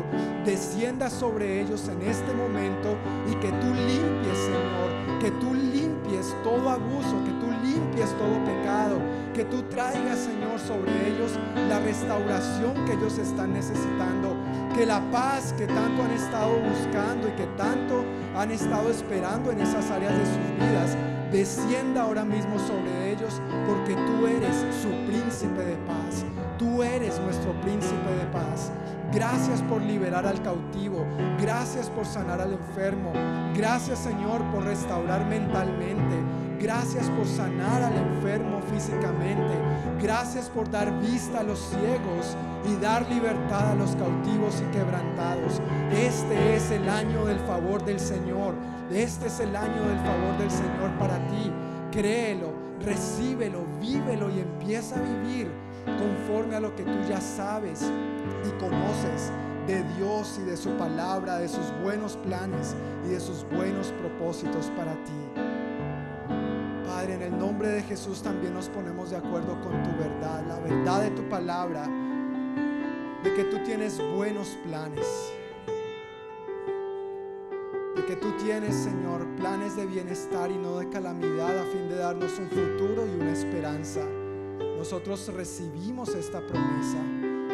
descienda sobre ellos en este momento y que tú limpies, Señor, que tú limpies todo abuso, que tú limpies todo pecado, que tú traigas, Señor, sobre ellos la restauración que ellos están necesitando, que la paz que tanto han estado buscando y que tanto han estado esperando en esas áreas de sus vidas descienda ahora mismo sobre ellos, porque tú eres su príncipe de paz. Tú eres nuestro príncipe de paz. Gracias por liberar al cautivo. Gracias por sanar al enfermo. Gracias Señor por restaurar mentalmente. Gracias por sanar al enfermo físicamente. Gracias por dar vista a los ciegos y dar libertad a los cautivos y quebrantados. Este es el año del favor del Señor. Este es el año del favor del Señor para ti. Créelo, recíbelo, vívelo y empieza a vivir conforme a lo que tú ya sabes y conoces de Dios y de su palabra, de sus buenos planes y de sus buenos propósitos para ti. Padre, en el nombre de Jesús también nos ponemos de acuerdo con tu verdad, la verdad de tu palabra, de que tú tienes buenos planes, de que tú tienes, Señor, planes de bienestar y no de calamidad a fin de darnos un futuro y una esperanza. Nosotros recibimos esta promesa,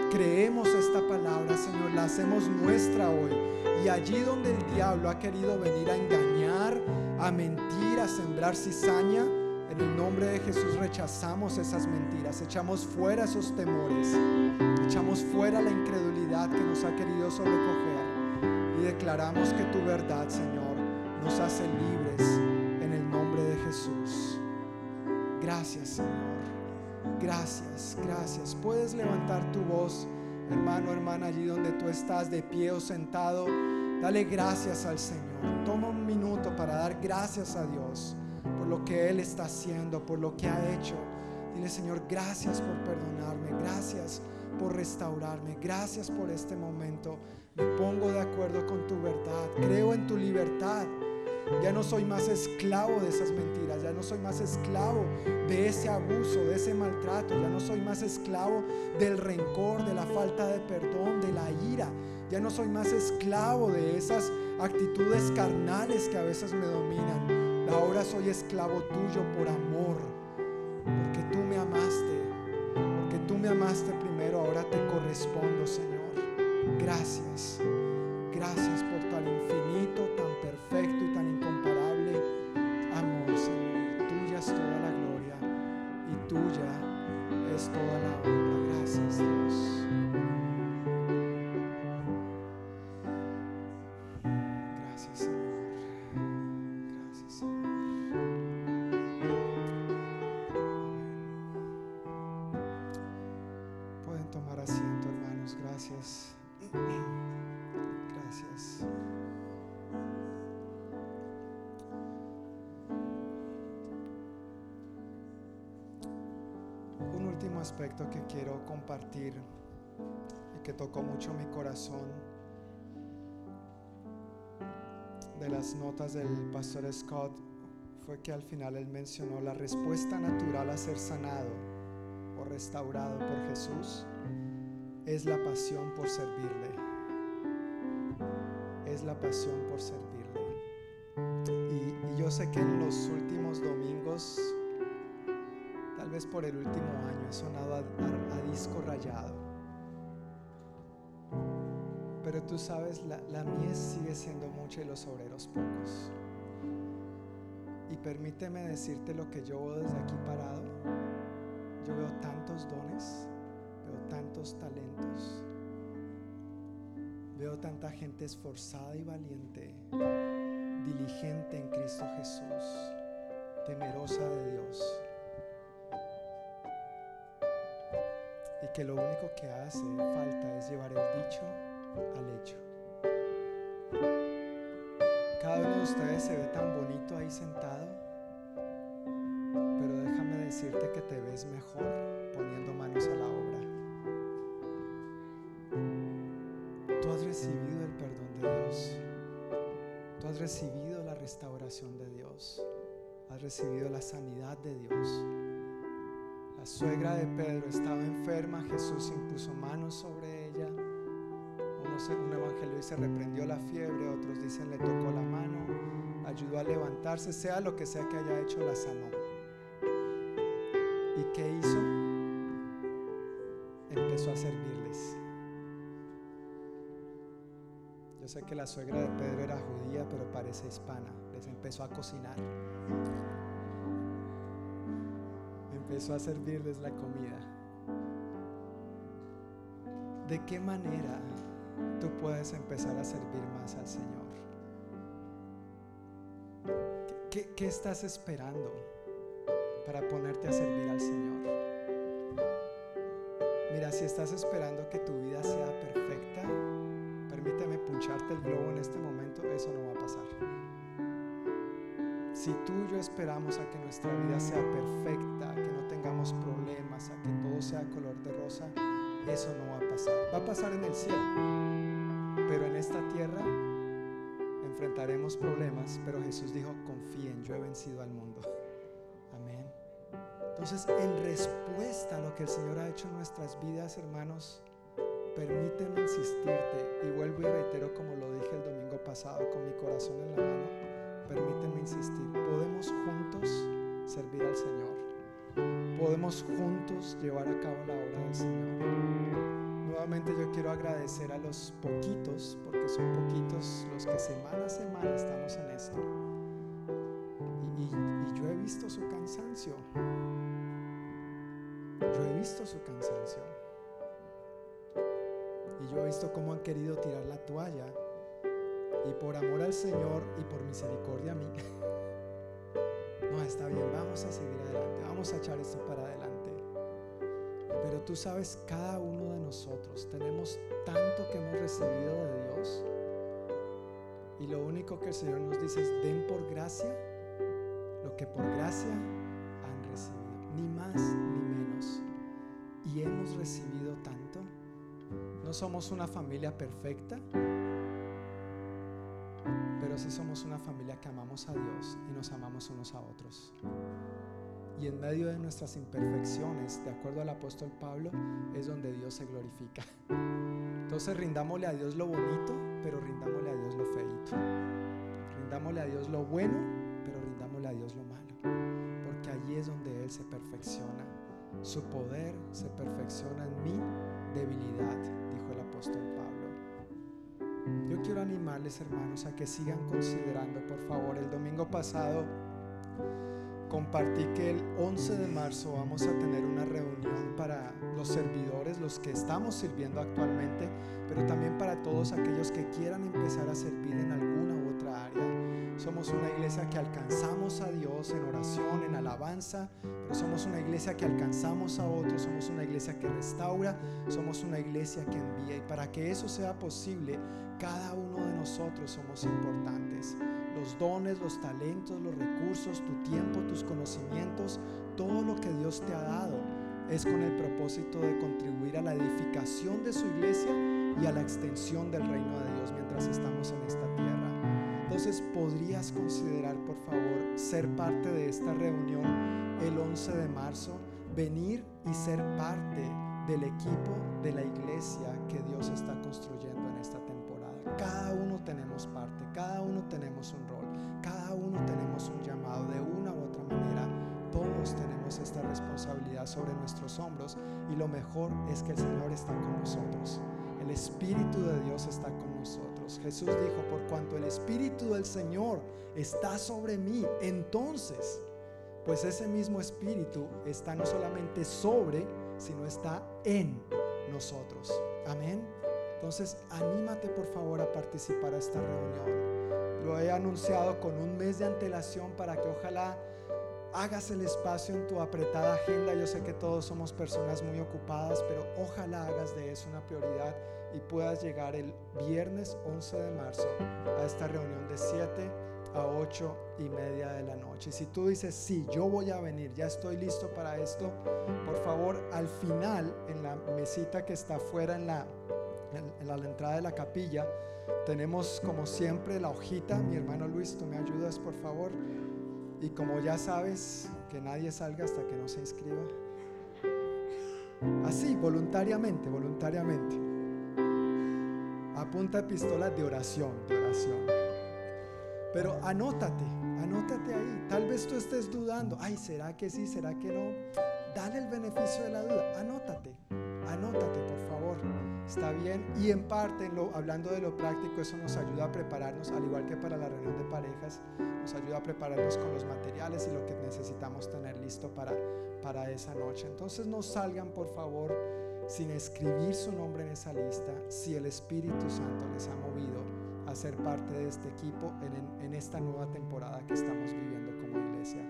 creemos esta palabra, Señor, la hacemos nuestra hoy. Y allí donde el diablo ha querido venir a engañar, a mentir, a sembrar cizaña, en el nombre de Jesús rechazamos esas mentiras, echamos fuera esos temores, echamos fuera la incredulidad que nos ha querido sobrecoger y declaramos que tu verdad, Señor, nos hace libres en el nombre de Jesús. Gracias, Señor. Gracias, gracias. Puedes levantar tu voz, hermano, hermana, allí donde tú estás, de pie o sentado. Dale gracias al Señor. Toma un minuto para dar gracias a Dios por lo que Él está haciendo, por lo que ha hecho. Dile, Señor, gracias por perdonarme, gracias por restaurarme, gracias por este momento. Me pongo de acuerdo con tu verdad, creo en tu libertad. Ya no soy más esclavo de esas mentiras, ya no soy más esclavo de ese abuso, de ese maltrato, ya no soy más esclavo del rencor, de la falta de perdón, de la ira. Ya no soy más esclavo de esas actitudes carnales que a veces me dominan. Ahora soy esclavo tuyo por amor, porque tú me amaste, porque tú me amaste primero, ahora te correspondo, Señor. Gracias, gracias por tan infinito, tan que quiero compartir y que tocó mucho mi corazón de las notas del pastor Scott fue que al final él mencionó la respuesta natural a ser sanado o restaurado por Jesús es la pasión por servirle. Es la pasión por servirle. Y, y yo sé que en los últimos domingos, por el último año, he sonado a, a- a disco rayado. Pero tú sabes, la, la mies sigue siendo mucha y los obreros pocos. Y permíteme decirte lo que yo veo desde aquí parado. Yo veo tantos dones, veo tantos talentos, veo tanta gente esforzada y valiente, diligente en Cristo Jesús, temerosa de Dios. Que lo único que hace falta es llevar el dicho al hecho. Cada uno de ustedes se ve tan bonito ahí sentado, pero déjame decirte que te ves mejor poniendo manos a la obra. Tú has recibido el perdón de Dios. Tú has recibido la restauración de Dios. Has recibido la sanidad de Dios. Suegra de Pedro estaba enferma, Jesús impuso manos sobre ella. Unos, un evangelio dice reprendió la fiebre, otros dicen le tocó la mano, ayudó a levantarse, sea lo que sea que haya hecho, la sanó. ¿Y qué hizo? Empezó a servirles. Yo sé que la suegra de Pedro era judía, pero parece hispana. Les empezó a cocinar. Empezó a servirles la comida. ¿De qué manera tú puedes empezar a servir más al Señor? ¿Qué, qué- estás esperando para ponerte a servir al Señor? Mira, si estás esperando que tu vida sea perfecta, permíteme puncharte el globo en este momento, eso no va a pasar. Si tú y yo esperamos a que nuestra vida sea perfecta, que tengamos problemas, a que todo sea color de rosa, eso no va a pasar. Va a pasar en el cielo, pero en esta tierra enfrentaremos problemas, pero Jesús dijo, confíen, yo he vencido al mundo. Amén. Entonces, en respuesta a lo que el Señor ha hecho en nuestras vidas, hermanos, permíteme insistirte, y vuelvo y reitero como lo dije el domingo pasado, con mi corazón en la mano, permíteme insistir, podemos juntos servir al Señor, podemos juntos llevar a cabo la obra del Señor. Nuevamente yo quiero agradecer a los poquitos, porque son poquitos los que semana a semana estamos en esto. Y, yo he visto su cansancio. Yo he visto su cansancio. Y yo he visto cómo han querido tirar la toalla. Y por amor al Señor y por misericordia a mí. No, está bien, vamos a seguir adelante. Vamos a echar esto para adelante. Pero tú sabes, cada uno de nosotros tenemos tanto que hemos recibido de Dios. Y lo único que el Señor nos dice es, den por gracia lo que por gracia han recibido. Ni más ni menos. Y hemos recibido tanto. No somos una familia perfecta, pero sí somos una familia que amamos a Dios y nos amamos unos a otros. Y en medio de nuestras imperfecciones, de acuerdo al apóstol Pablo, es donde Dios se glorifica. Entonces rindámosle a Dios lo bonito, pero rindámosle a Dios lo feito. Rindámosle a Dios lo bueno, pero rindámosle a Dios lo malo. Porque allí es donde Él se perfecciona. Su poder se perfecciona en mi debilidad, dijo el apóstol Pablo. Yo quiero animarles, hermanos, a que sigan considerando, por favor, el domingo pasado compartí que el 11 de marzo vamos a tener una reunión para los servidores, los que estamos sirviendo actualmente, pero también para todos aquellos que quieran empezar a servir en alguna. Somos una iglesia que alcanzamos a Dios en oración, en alabanza, pero somos una iglesia que alcanzamos a otros, somos una iglesia que restaura, somos una iglesia que envía. Y para que eso sea posible, cada uno de nosotros somos importantes los dones, los talentos, los recursos, tu tiempo, tus conocimientos, todo lo que Dios te ha dado es con el propósito de contribuir a la edificación de su iglesia y a la extensión del reino de Dios mientras estamos en esta tierra. Entonces, ¿podrías considerar, por favor, ser parte de esta reunión el 11 de marzo? Venir y ser parte del equipo de la iglesia que Dios está construyendo en esta temporada. Cada uno tenemos parte, cada uno tenemos un rol, cada uno tenemos un llamado de una u otra manera. Todos tenemos esta responsabilidad sobre nuestros hombros y lo mejor es que el Señor está con nosotros. El Espíritu de Dios está con nosotros. Jesús dijo, por cuanto el Espíritu del Señor está sobre mí, entonces, pues ese mismo Espíritu está no solamente sobre, sino está en nosotros. Amén. Entonces, anímate por favor a participar a esta reunión. Lo he anunciado con un mes de antelación para que ojalá hagas el espacio en tu apretada agenda. Yo sé que todos somos personas muy ocupadas, pero ojalá hagas de eso una prioridad y puedas llegar el viernes 11 de marzo a esta reunión de 7 a 8 y media de la noche. Si tú dices, sí, yo voy a venir, ya estoy listo para esto, por favor, al final, en la mesita que está afuera en la, en, la entrada de la capilla, tenemos como siempre la hojita. Mi hermano Luis, tú me ayudas, por favor. Y como ya sabes, que nadie salga hasta que no se inscriba. Así, voluntariamente, voluntariamente. Apunta epístolas de oración, de oración. Pero anótate, anótate ahí. Tal vez tú estés dudando. Ay, ¿será que sí? ¿Será que no? Dale el beneficio de la duda. Anótate, anótate, por favor. Está bien. Y en parte, hablando de lo práctico, eso nos ayuda a prepararnos, al igual que para la reunión de parejas, nos ayuda a prepararnos con los materiales y lo que necesitamos tener listo para, para esa noche. Entonces no salgan, por favor, sin escribir su nombre en esa lista si el Espíritu Santo les ha movido a ser parte de este equipo en, esta nueva temporada que estamos viviendo como iglesia.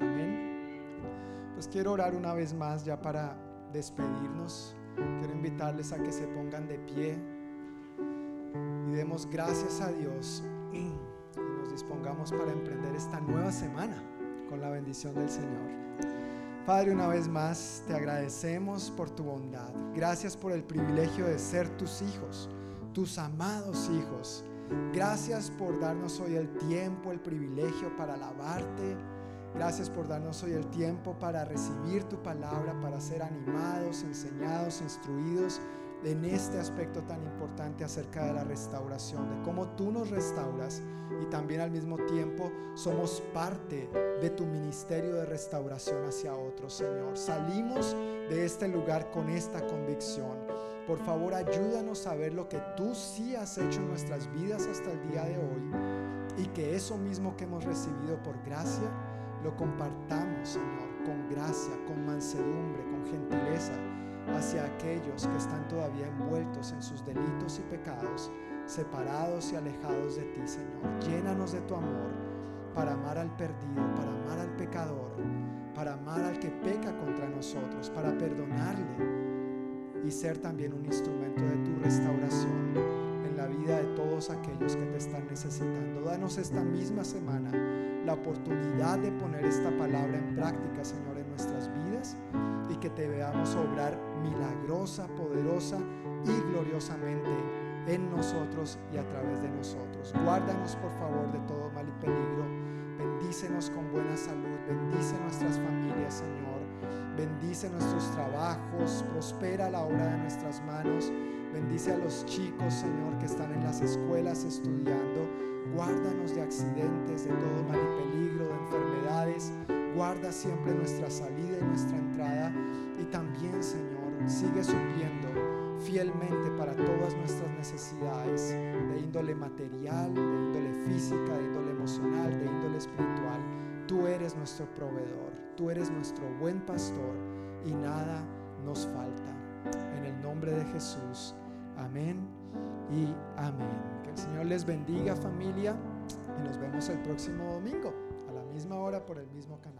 Amén. Pues quiero orar una vez más ya para despedirnos. Quiero invitarles a que se pongan de pie y demos gracias a Dios y nos dispongamos para emprender esta nueva semana con la bendición del Señor. Padre, una vez más te agradecemos por tu bondad. Gracias por el privilegio de ser tus hijos, tus amados hijos. Gracias por darnos hoy el tiempo, el privilegio para alabarte Gracias por darnos hoy el tiempo para recibir tu palabra, para ser animados, enseñados, instruidos en este aspecto tan importante acerca de la restauración, de cómo tú nos restauras y también al mismo tiempo somos parte de tu ministerio de restauración hacia otros, Señor. Salimos de este lugar con esta convicción. Por favor, ayúdanos a ver lo que tú sí has hecho en nuestras vidas hasta el día de hoy y que eso mismo que hemos recibido por gracia, lo compartamos, Señor, con gracia, con mansedumbre, con gentileza hacia aquellos que están todavía envueltos en sus delitos y pecados, separados y alejados de ti, Señor. Llénanos de tu amor para amar al perdido, para amar al pecador, para amar al que peca contra nosotros, para perdonarle y ser también un instrumento de tu restauración en la vida de todos aquellos que te están necesitando. Danos esta misma semana la oportunidad de poner esta palabra en práctica, Señor, en nuestras vidas y que te veamos obrar milagrosa, poderosa y gloriosamente en nosotros y a través de nosotros. Guárdanos, por favor, de todo mal y peligro. Bendícenos con buena salud. Bendice nuestras familias, Señor. Bendice nuestros trabajos. Prospera la obra de nuestras manos. Bendice a los chicos, Señor, que están en las escuelas estudiando. Guárdanos de accidentes, de todo mal y peligro, enfermedades. Guarda siempre nuestra salida y nuestra entrada. Y también, Señor, sigue supliendo fielmente para todas nuestras necesidades de índole material, de índole física, de índole emocional, de índole espiritual. Tú eres nuestro proveedor, tú eres nuestro buen pastor y nada nos falta. En el nombre de Jesús, amén y amén. Señor les bendiga familia y nos vemos el próximo domingo misma hora por el mismo canal.